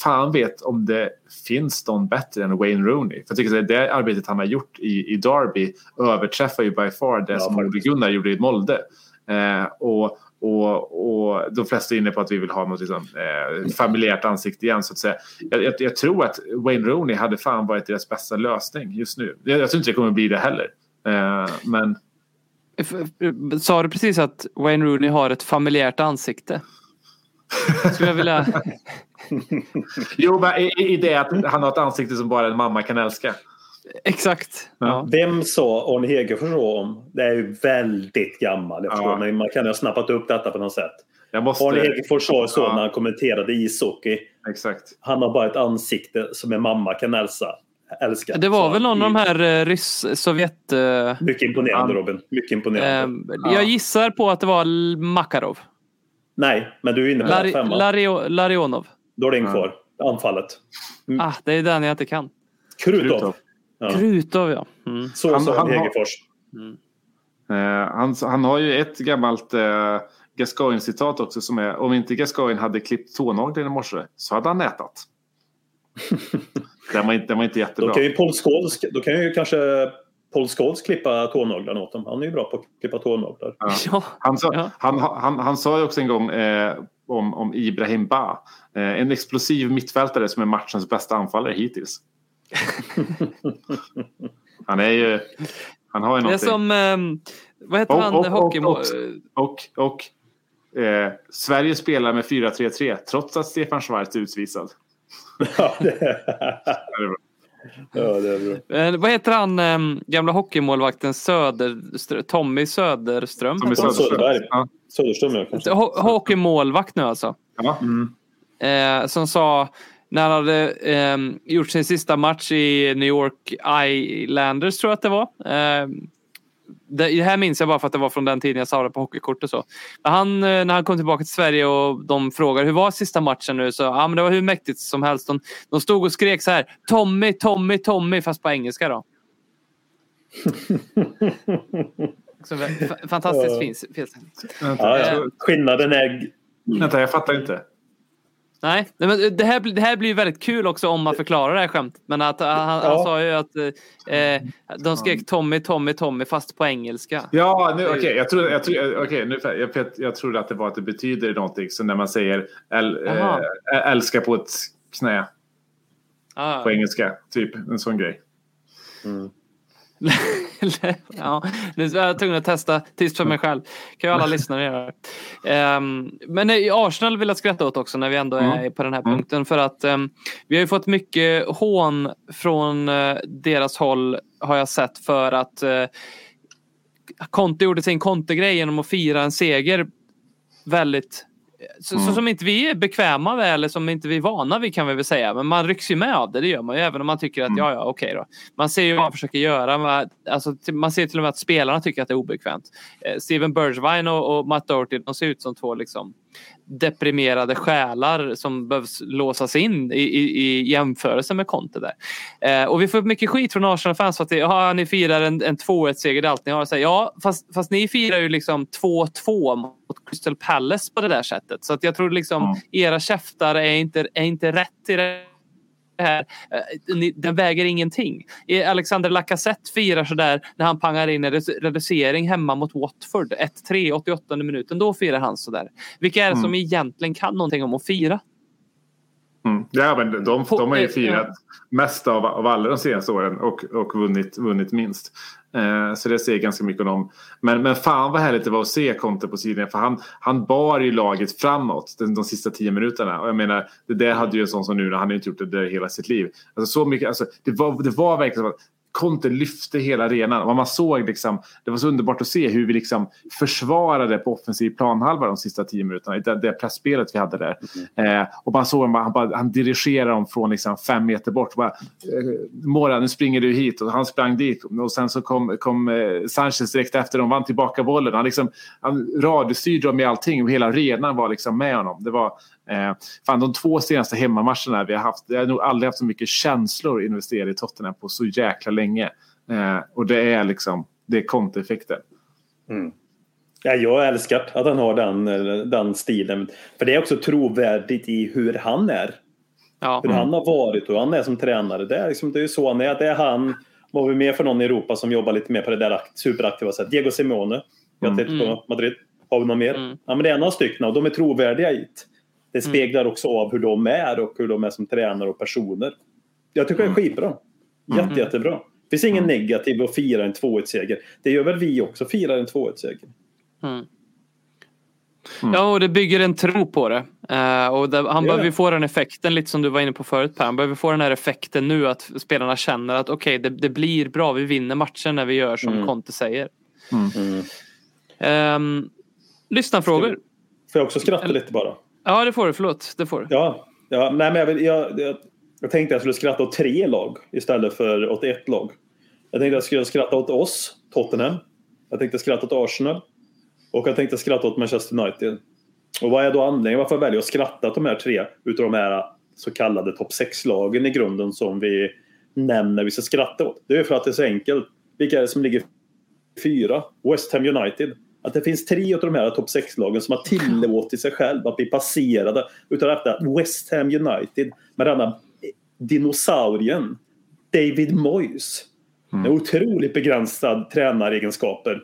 fan vet om det finns någon bättre än Wayne Rooney. För jag tycker att det arbetet han har gjort i, i Derby överträffar ju by far det Ja, som. Ole Gunnar gjorde i Molde. Eh, och, och, och de flesta är inne på att vi vill ha något liksom, eh, familjärt ansikte igen så att säga. Jag, jag, jag tror att Wayne Rooney hade fan varit deras bästa lösning just nu. Jag, jag tror inte det kommer bli det heller. Eh, men Sa du precis att Wayne Rooney har ett familjärt ansikte? Skulle jag vilja... jo, men i, i det att han har ett ansikte som bara en mamma kan älska. Exakt. Ja. Vem sa Arne Hegerfors om? Det är ju väldigt gammal. Jag Ja. förstår, men man kan ju ha snappat upp detta på något sätt. Jag måste... Arne Hegerfors sa så Ja. när han kommenterade ishockey. Exakt. Han har bara ett ansikte som en mamma kan älsa. älska. Det var Så väl någon av de här eh, ryss-sovjet... eh, Mycket imponerande Robin. Mycket imponerande. eh, Jag gissar på att det var Makarov. Nej, men du är inne på Lari, femma. Lario, Larionov. Då är det en kvar. Anfallet. Ah, det är den jag inte kan. Krutov. Krutov. Ja. Krutov ja. Mm. Så Han- sa han har- Hegerfors. Eh, han, han har ju ett gammalt eh, Gascoigne-citat också som är om inte Gascoigne hade klippt tånaglarna i morse så hade han ätat. den, var inte, den var inte Då jättebra. kan ju Paul Scholes, då kan ju kanske Paul Scholes klippa tånaglarna åt dem. Han är ju bra på att klippa tånaglar. Ja. Ja. Han, sa, Ja. han, han, han sa ju också en gång eh, om, om Ibrahim Ba. Eh, en explosiv mittfältare som är matchens bästa anfallare hittills. han är ju... Han har ju Det är någonting. som... ehm, vad heter Och- han? och- och- Hockeymål... och- Och, och eh, Sverige spelar med 4-3-3 trots att Stefan Schwarz är utvisad. Ja, det Det är bra. ja, det är bra. Eh, vad heter han um, gamla hockeymålvakten Söder, Tommy Söderström? Som är Tom Söderström. Söderberg. Ja. Söderström ja, kanske. Ho- hockeymålvakt nu alltså. Ja. Eh, som sa när han hade eh, gjort sin sista match i New York Islanders tror jag att det var. Eh, det, det här minns jag bara för att det var från den tiden jag sa det på hockeykortet. Så. Men Han, eh, när han kom tillbaka till Sverige och de frågade hur var sista matchen nu så ja, men det var hur mäktigt som helst. De, de stod och skrek så här Tommy, Tommy, Tommy fast på engelska då. F- fantastiskt Ja, ja. Skillnaden är... vänta, jag fattar inte. Nej, men det här, blir- det här blir väldigt kul också om man förklarar det här skämtet. Men att, han, han Ja. sa ju att eh, de skrek Tommy, Tommy, Tommy fast på engelska. Ja, nu, okej. jag, trodde, jag, trodde, okej, nu, jag, jag, trodde att det var att det betyder någonting. Så när man säger äl, äh, älska på ett knä Ah. på engelska. Typ en sån grej. ja, nu är jag tvungen att testa tyst för mig själv. kan ju alla lyssnare göra. Ehm, men i Arsenal vill jag skratta åt också när vi ändå är på den här Mm. punkten. För att ehm, vi har ju fått mycket hån från eh, deras håll har jag sett för att uh, Conte gjorde sin Conte-grej genom att fira en seger väldigt så, så som inte vi är bekväma med eller som inte vi är vana vid kan vi väl säga. Men man rycks ju med av det, det gör man ju även om man tycker att ja, ja, okej då. Man ser ju vad man försöker göra. Man, alltså, man ser till och med att spelarna tycker att det är obekvämt. Eh, Steven Bergwijn och, och Matt Doherty, de ser ut som två liksom deprimerade själar som behövs låsas in i, i, i jämförelse med Conte där. Eh, och vi får mycket skit från Arsenal-fans för att ja, ni firar en, en 2-1-seger, det är allt ni har. Så, här, ja, fast, fast ni firar ju liksom 2-2 mot Crystal Palace på det där sättet. Så att jag tror liksom Mm. era käftar är inte, är inte rätt i det här. Eh, ni- Den väger ingenting. Eh, Alexander Lacazette firar sådär när han pangar in en redu- reducering hemma mot Watford. 1-3, 88 minuten. Då firar han sådär. Vilka är det som Mm. egentligen kan någonting om att fira? Mm. Ja, men de, de har ju På- firat mest av, av alla de senaste åren och, och vunnit, vunnit minst. Eh, så det säger ganska mycket om dem. Men, men fan vad härligt det var att se Conte på sidan. För han, han bar ju laget framåt de, de sista tio minuterna. Och jag menar, det där hade ju en sån som nu, han har inte gjort det där hela sitt liv. Alltså, så mycket, alltså, det, var, det var verkligen som att Conte lyfte hela arenan. Och man såg liksom, det var så underbart att se hur vi liksom försvarade på offensiv planhalva de sista tio minuterna. Det, det pressspelet vi hade där. Eh, och man såg han, bara, han dirigerar dem från liksom fem meter bort. Bara, eh, Mora, nu springer du hit. Och han sprang dit. Och sen så kom, kom eh, Sanchez direkt efter. De vann tillbaka bollen. Han, liksom, han radiostyrde dem i allting. Och hela arenan var liksom med honom. Det var, eh, fan, de två senaste hemmamatcherna vi har haft. Jag har nog aldrig haft så mycket känslor investerade i Tottenham på så jäkla länge. Eh, och det är liksom, det är kontoeffekten. Ja, jag älskar att han har den, eh, den stilen. För det är också trovärdigt i hur han är. Ja. Hur han har varit och han är som tränare. Det är, liksom, det är så han är. Det är han. Vad har vi mer för någon i Europa som jobbar lite mer på det där akt- superaktiva sättet? Diego Simeone. Jag på Mm. Madrid. Har vi någon mer? Mm. Ja, men det är några stycken och de är trovärdiga i det. Det speglar också av hur de är och hur de är som tränare och personer. Jag tycker det är skitbra. Jätte, jättebra. Det finns ingen negativ att fira en 2-1-seger. Det gör väl vi också, firar en 2-1-seger. Mm. Ja, och det bygger en tro på det. Eh, och det, han Ja. behöver få den effekten, lite som du var inne på förut Per. Han behöver få den här effekten nu att spelarna känner att okej, det, det blir bra. Vi vinner matchen när vi gör som Mm. Conte säger. Mm. Um, lyssnarfrågor. Får jag också skratta lite bara? Ja, det får du. Förlåt. Det får du. Ja, ja nej, men jag, vill, jag, jag, jag tänkte jag skulle skratta åt tre lag istället för åt ett lag. Jag tänkte jag skulle skratta åt oss, Tottenham. Jag tänkte skratta åt Arsenal. Och jag tänkte skratta åt Manchester United. Och vad är då anledningen varför jag väljer att skratta åt de här tre utav de här så kallade topp 6-lagen i grunden som vi nämner vi ska skratta åt? Det är för att det är så enkelt. Vilka är det som ligger fyra? West Ham United. Att det finns tre av de här topp 6-lagen som har tillåtit sig själva att bli passerade utav detta West Ham United med denna dinosaurien David Moyes. Med otroligt begränsad tränaregenskaper.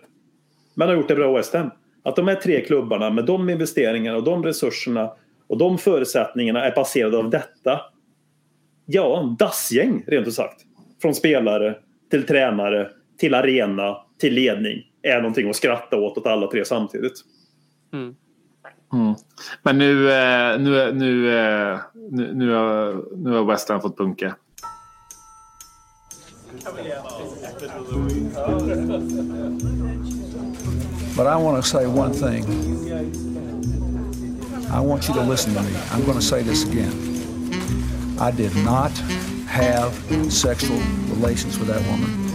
Men har gjort det bra West Ham. Att de här tre klubbarna med de investeringarna och de resurserna och de förutsättningarna är baserade av detta. Ja, dassgäng rent ut sagt. Från spelare till tränare till arena till ledning är någonting att skratta åt åt alla tre samtidigt. Mm. Men nu, eh, nu, nu, eh, nu, nu, har, nu har West Ham fått bunka. But I want to say one thing. I want you to listen to me. I'm going to say this again. I did not have sexual relations with that woman.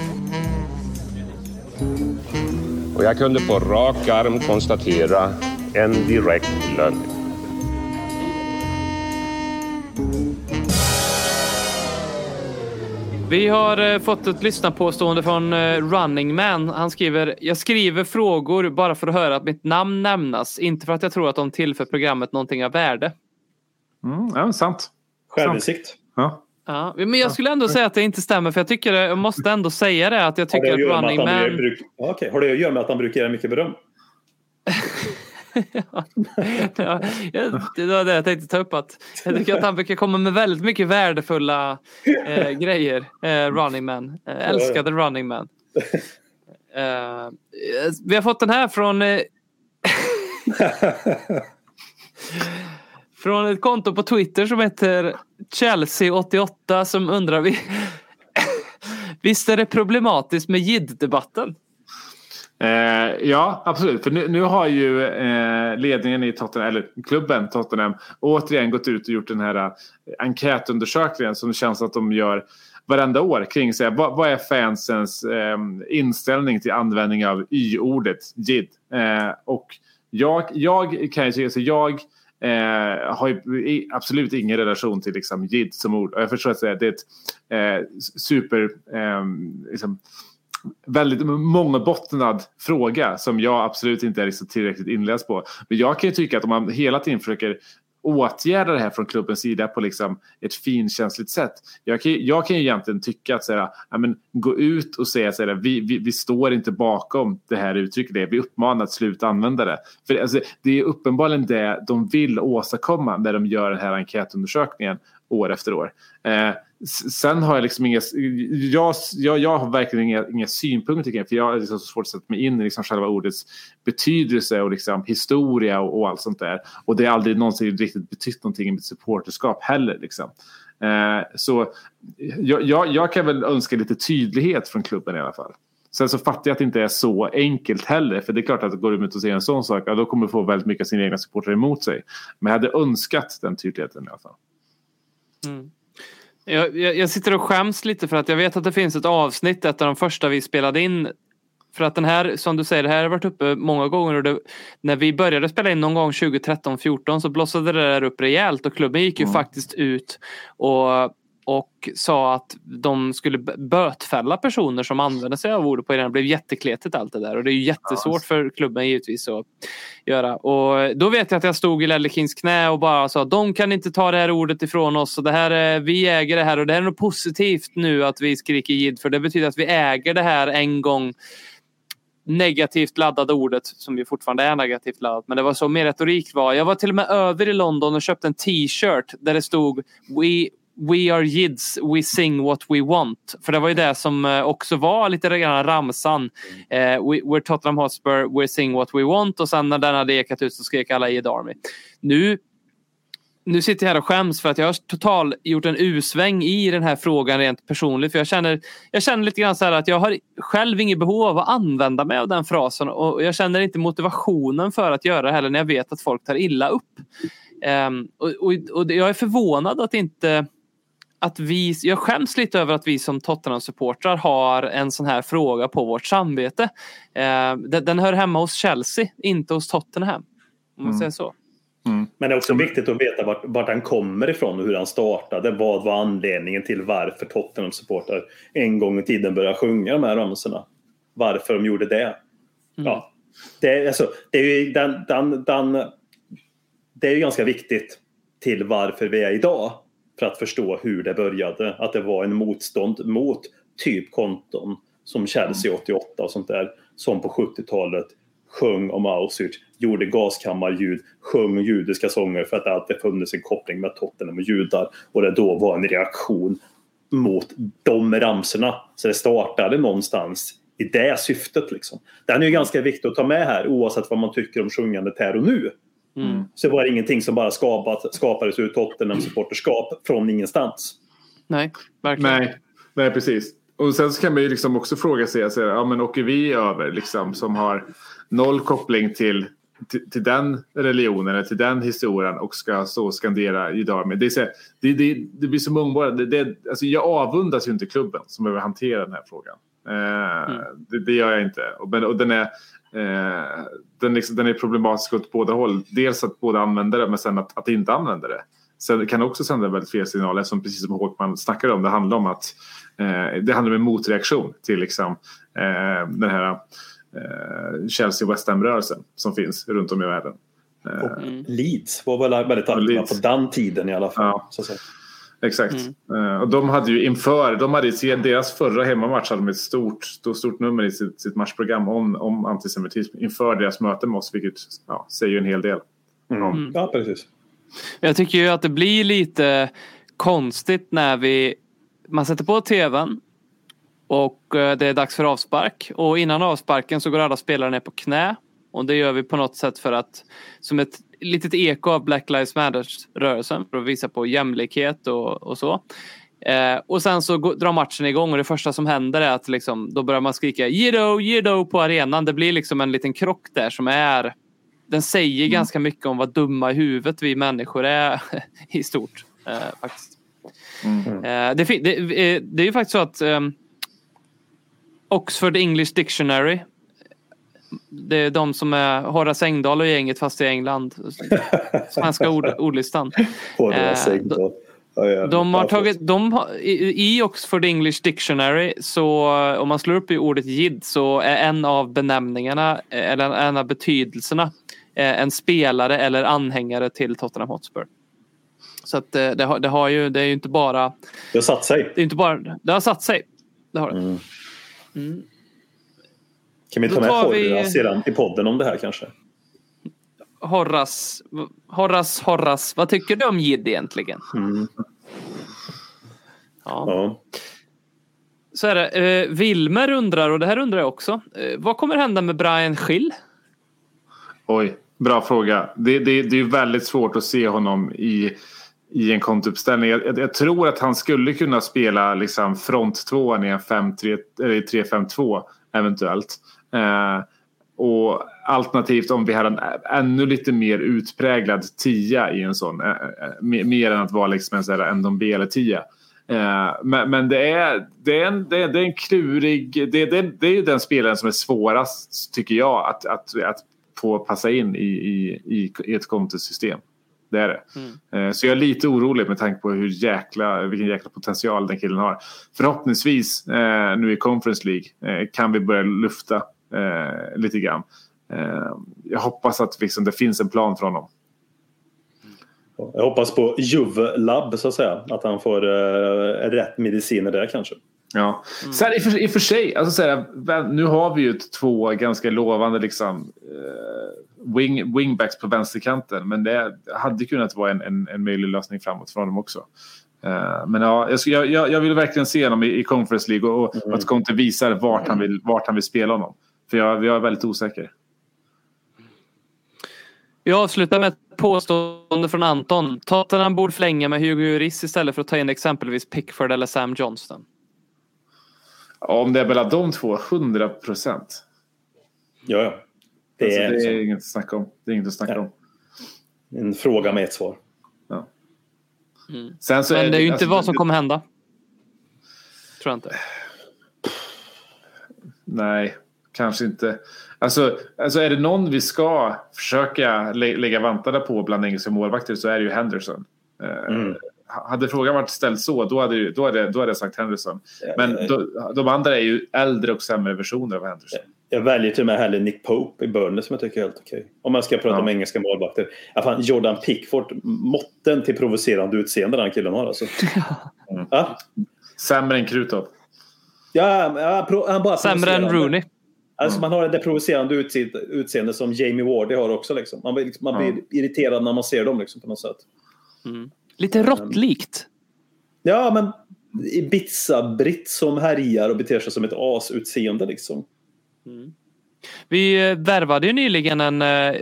Och jag kunde på rak arm konstatera en direkt lögn. Vi har eh, fått ett lyssnarpåstående från eh, Running Man. Han skriver Jag skriver frågor bara för att höra att mitt namn nämnas. Inte för att jag tror att de tillför programmet någonting av värde. Mm, ja, sant. Självinsikt. Ja. Ja, men jag skulle ändå säga att det inte stämmer för jag tycker jag måste ändå säga det att jag det tycker att att Running Man bruk... ja, okej. Har det att göra med att han brukar ge mycket beröm? ja, det var det jag tänkte ta upp. Att jag tycker att han brukar komma med väldigt mycket värdefulla eh, grejer. Eh, running Man. Eh, älskade Running Man. Eh, vi har fått den här från eh, Från ett konto på Twitter som heter Chelsea88 som undrar vi Visst är det problematiskt med JID-debatten? Eh, ja, absolut. För nu, nu har ju eh, ledningen i Tottenham, eller klubben Tottenham, återigen gått ut och gjort den här eh, enkätundersökningen som det känns att de gör varenda år kring så här, vad, vad är fansens eh, inställning till användning av y-ordet JID? Eh, och jag, jag kan ju säga så jag eh, har ju absolut ingen relation till liksom, JID som ord. Och jag förstår att det är ett eh, super... Eh, liksom, väldigt mångbottnad fråga som jag absolut inte är liksom tillräckligt inläst på. Men jag kan ju tycka att om man hela tiden försöker åtgärda det här från klubbens sida på liksom ett finkänsligt sätt. Jag kan, jag kan ju egentligen tycka att så här, ja, men, gå ut och säga så här, vi, vi, vi står inte bakom det här uttrycket. Det. Vi uppmanar att sluta använda det. För alltså, det är uppenbarligen det de vill åstadkomma när de gör den här enkätundersökningen år efter år. Eh, sen har jag liksom inga, jag, jag, jag har verkligen inga, inga synpunkter kring det, för jag har liksom så svårt att sätta mig in i liksom själva ordets betydelse och liksom historia och, och allt sånt där. Och det har aldrig någonsin riktigt betytt någonting i mitt supporterskap heller. Liksom. Eh, så jag, jag, jag kan väl önska lite tydlighet från klubben i alla fall. Sen så fattar jag att det inte är så enkelt heller. För det är klart att går du ut och säger en sån sak, ja, då kommer du få väldigt mycket av sina egna supportrar emot sig. Men jag hade önskat den tydligheten i alla fall. Mm. Jag, jag, jag sitter och skäms lite för att jag vet att det finns ett avsnitt, ett av de första vi spelade in. För att den här, som du säger, det här har varit uppe många gånger. Och det, när vi började spela in någon gång 2013-14 så blossade det där upp rejält och klubben gick ju Mm. faktiskt ut och, och sa att de skulle bötfälla personer som använde sig av ordet på. Det blev jättekletigt allt det där och det är ju jättesvårt för klubben givetvis att göra. Och då vet jag att jag stod i Ledley Kings knä och bara sa de kan inte ta det här ordet ifrån oss. Och det här är, vi äger det här och det här är något positivt nu att vi skriker jid för det betyder att vi äger det här en gång negativt laddade ordet som ju fortfarande är negativt laddat. Men det var så mer retorik var. Jag var till och med över i London och köpte en t-shirt där det stod We We are jids, we sing what we want. För det var ju det som eh, också var lite grann ramsan. Eh, we, we're Tottenham Hotspur, we sing what we want. Och sen när den hade ekat ut så skrek alla Jid Army. Nu nu sitter jag här och skäms för att jag har totalt gjort en usväng i den här frågan rent personligt. För jag känner, jag känner lite grann så här att jag har själv inget behov av att använda mig av den frasen och jag känner inte motivationen för att göra det heller när jag vet att folk tar illa upp. Ehm, och, och, och jag är förvånad att inte att vi, jag skäms lite över att vi som Tottenham-supportrar har en sån här fråga på vårt samvete. Ehm, den, den hör hemma hos Chelsea, inte hos Tottenham. Om man Mm. säger så. Men det är också viktigt att veta vart, vart han kommer ifrån och hur han startade. Vad var anledningen till varför Tottenham-supportrar en gång i tiden började sjunga de här ramsorna? Varför de gjorde det. Ja. Det, är, alltså, det, är ju, den, den, den, det är ju ganska viktigt till varför vi är idag. För att förstå hur det började. Att det var en motstånd mot typ konton som Chelsea 88 och sånt där. Som på 70-talet sjöng om Auschwitz, gjorde gaskammarljud, sjöng judiska sånger för att det alltid funnits en koppling med Tottenham och judar. Och det då var en reaktion mot de ramsorna. Så det startade någonstans i det syftet. Liksom. Den är ju ganska viktig att ta med här oavsett vad man tycker om sjungandet här och nu. Mm. Så var det ingenting som bara skapat, skapades ur Tottenham-supporterskap från ingenstans. Nej, verkligen. Nej, nej precis. Och sen så kan man ju liksom också fråga sig, alltså, ja, men åker vi över liksom, som har noll koppling till, till, till den religionen eller till den historien och ska så skandera Judarmi. Det, är så, det, det, det blir så mångborat. Det, det, alltså, jag avundas ju inte klubben som behöver hantera den här frågan. Eh, det, det gör jag inte. Och, men, och den är Eh, den, liksom, den är problematisk åt båda håll. Dels att båda använder det men sen att, att inte använda det. Sen det kan också sända väldigt fel signaler som precis som Håkman snackade om. Det handlar om att eh, det handlar om en motreaktion till liksom, eh, den här eh, Chelsea-West Ham-rörelsen som finns runt om i världen. Eh, Och Leeds var väl väldigt aktiva på den tiden i alla fall. Ja. Exakt. Eh, och de hade ju inför, de hade i sin- deras förra hemmamatch hade de ett stort, stort, stort nummer i sitt, sitt matchprogram om, om antisemitism inför deras möte med oss, vilket ja, säger ju en hel del. Mm. Ja, precis. Jag tycker ju att det blir lite konstigt när vi man sätter på tvn och eh, det är dags för avspark och innan avsparken så går alla spelare ner på knä och det gör vi på något sätt för att som ett litet eko av Black Lives Matter-rörelsen för att visa på jämlikhet och, och så. Eh, och sen så går, drar matchen igång och det första som händer är att liksom, då börjar man skrika Jiddo, Jiddo på arenan. Det blir liksom en liten krock där som är den säger ganska mycket om vad dumma i huvudet vi människor är i stort. Eh, faktiskt. Eh, det, det, eh, det är ju faktiskt så att ehm, Oxford English Dictionary det är de som är Horace Engdahl och gänget fast i England. Svenska ord, ordlistan. Horace Eh, Engdahl. Ja. De har tagit, de har, i, I Oxford English Dictionary så om man slår upp i ordet jid så är en av benämningarna eh, eller en av betydelserna eh, en spelare eller anhängare till Tottenham Hotspur. Så att eh, det har, det har ju, det är ju inte bara, Det har satt sig. det är inte bara, det har satt sig. Det har det. Mm. Kan vi ta med tar vi- sedan i podden om det här kanske? Horace, Horace, Horace, vad tycker du om jid egentligen? Mm. Ja. Ja. Så är det. Eh, Wilmer undrar, och det här undrar jag också. Eh, vad kommer hända med Brian Schill? Oj, bra fråga. Det, det, det är väldigt svårt att se honom i, i en kontouppställning. Jag, jag, jag tror att han skulle kunna spela liksom front tvåan i en 5-3 eller i 3-5-2 eventuellt. Eh, och alternativt om vi hade en ännu lite mer utpräglad tia i en sån. Eh, eh, mer än att vara liksom en, sån här, Ndombele eller tia. Men, men det, är, det, är en, det, är, det är en klurig... Det, det, det är ju den spelaren som är svårast, tycker jag, att, att, att få passa in i, i, i ett kontosystem. Det är det. Mm. Så jag är lite orolig med tanke på hur jäkla, vilken jäkla potential den killen har. Förhoppningsvis nu i Conference League kan vi börja lufta eh, lite grann. Eh, jag hoppas att liksom, det finns en plan för honom. Jag hoppas på Juve-labb så att säga. Att han får uh, rätt mediciner där kanske. Ja. Mm. Sen, i, för, I och för sig, alltså, så här, nu har vi ju två ganska lovande liksom, uh, wing, wingbacks på vänsterkanten. Men det hade kunnat vara en, en, en möjlig lösning framåt för honom också. Uh, men ja, jag, jag, jag, vill verkligen se honom i, i Conference League och, och mm. att Conte visar vart han, vill, vart han vill spela honom. För jag, jag är väldigt osäker. Vi avslutar med ett påstående från Anton. Tottenham borde förlänga med Hugo Lloris istället för att ta in exempelvis Pickford eller Sam Johnston. om det är mellan de två, 100 procent. Ja, ja. Det, alltså, är, det är inget att snacka om. Det är inget att snacka om. En fråga med ett svar. Ja. Mm. Sen så Men är det är ju inte alltså, vad som kommer hända. Tror jag inte. Nej, kanske inte. Alltså, alltså är det någon vi ska försöka lä lägga vantarna på bland engelska målvakter så är det ju Henderson. Eh, mm. Hade frågan varit ställd så då hade, då hade, då hade jag sagt Henderson. Men då, de andra är ju äldre och sämre versioner av Henderson. Jag väljer till och med hellre Nick Pope i Burnley som jag tycker är helt okej. Om man ska prata ja. om engelska målvakter. Ja, fan, Jordan Pickford, måtten till provocerande utseende den killen har alltså. Mm. Ja? Sämre än Krutov. Ja, ja, han bara Sämre än Rooney. Alltså man har det provocerande utseende som Jamie Wardy har också. Liksom. Man, blir, man blir irriterad när man ser dem liksom, på något sätt. Mm. Lite råttlikt. Ja, men Ibiza-britt som härjar och beter sig som ett as-utseende liksom. Mm. Vi eh, värvade ju nyligen en eh,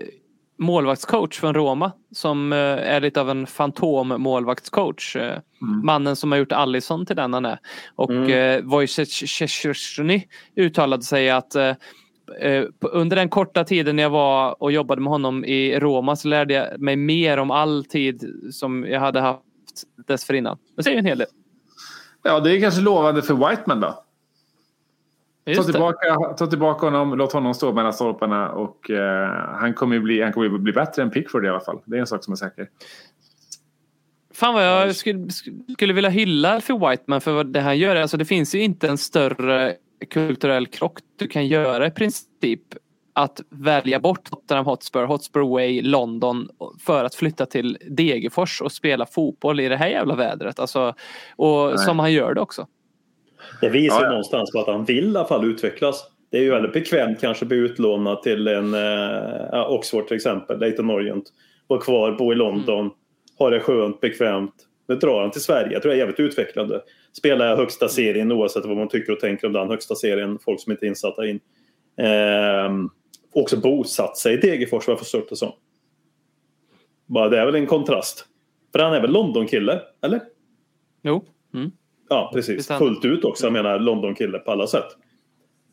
målvaktscoach från Roma som eh, är lite av en fantommålvaktscoach. Eh, mm. Mannen som har gjort Allison till den han är. Och mm. eh, Wojciech uttalade sig att eh, under den korta tiden jag var och jobbade med honom i Roma så lärde jag mig mer om all tid som jag hade haft dessförinnan. Det säger en hel del. Ja, det är kanske lovande för Whiteman då. Ta tillbaka, ta tillbaka honom, låt honom stå mellan stolparna och eh, han kommer ju bli, han kommer bli bättre än Pickford i alla fall. Det är en sak som är säker. Fan vad jag skulle, skulle vilja hylla för Whiteman för vad det han gör. Alltså det finns ju inte en större kulturell krock du kan göra i princip att välja bort Tottenham Hotspur, Hotspur Way, London för att flytta till Degerfors och spela fotboll i det här jävla vädret. Alltså, och Nej. som han gör det också. Det visar ja, ja. någonstans på att han vill i alla fall utvecklas. Det är ju väldigt bekvämt kanske att bli utlånad till en eh, Oxford till exempel, Leighton Orient. Vara kvar, bo i London, mm. ha det skönt, bekvämt. Nu drar han till Sverige. Jag tror det är jävligt utvecklande. Spelar jag högsta serien oavsett vad man tycker och tänker om den högsta serien. Folk som inte är insatta in. Eh, också bosatt sig i Degerfors vad jag förstått det som. Bara det är väl en kontrast. För han är väl London-kille, eller? Jo. Mm. Ja, precis. Fullt ut också. Jag menar London-kille på alla sätt.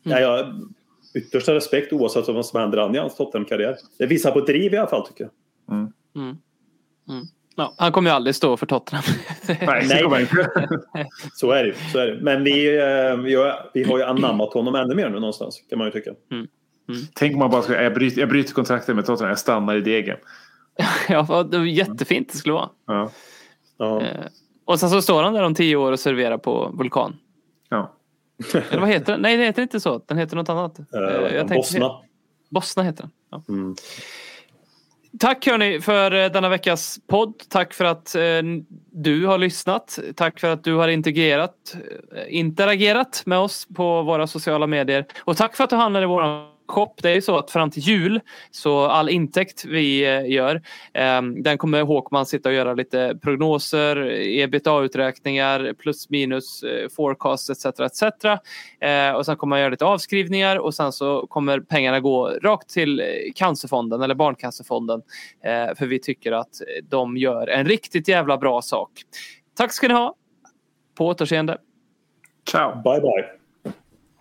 Mm. Ja, jag yttersta respekt oavsett vad som händer i hans Tottenham-karriär. Det visar på driv i alla fall tycker jag. Mm. Mm. Mm. Ja, han kommer ju aldrig stå för Tottenham. nej, nej. så, är det, så är det. Men vi, eh, vi, har, vi har ju anammat honom ännu mer nu någonstans kan man ju tycka. Mm. Mm. Tänk om man bara ska, jag bryter, jag bryter kontraktet med Tottenham, jag stannar i degen. ja, det var jättefint det skulle vara. Ja. Ja. Och sen så står han där om tio år och serverar på Vulkan. Ja. Eller vad heter den? Nej, den heter inte så. Den heter något annat. Uh, jag Bosna. Bosna heter den. Ja. Mm. Tack hörni för eh, denna veckas podd. Tack för att eh, du har lyssnat. Tack för att du har integrerat, interagerat med oss på våra sociala medier. Och tack för att du handlade i vår shop. Det är ju så att fram till jul så all intäkt vi eh, gör eh, den kommer Håkman sitta och göra lite prognoser, ebitda-uträkningar, plus minus, eh, forecast etc. etc. Eh, och sen kommer man göra lite avskrivningar och sen så kommer pengarna gå rakt till Cancerfonden eller Barncancerfonden. Eh, för vi tycker att de gör en riktigt jävla bra sak. Tack ska ni ha. På återseende. Ciao. Bye bye.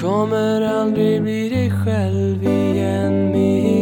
kommer aldrig bli dig själv igen min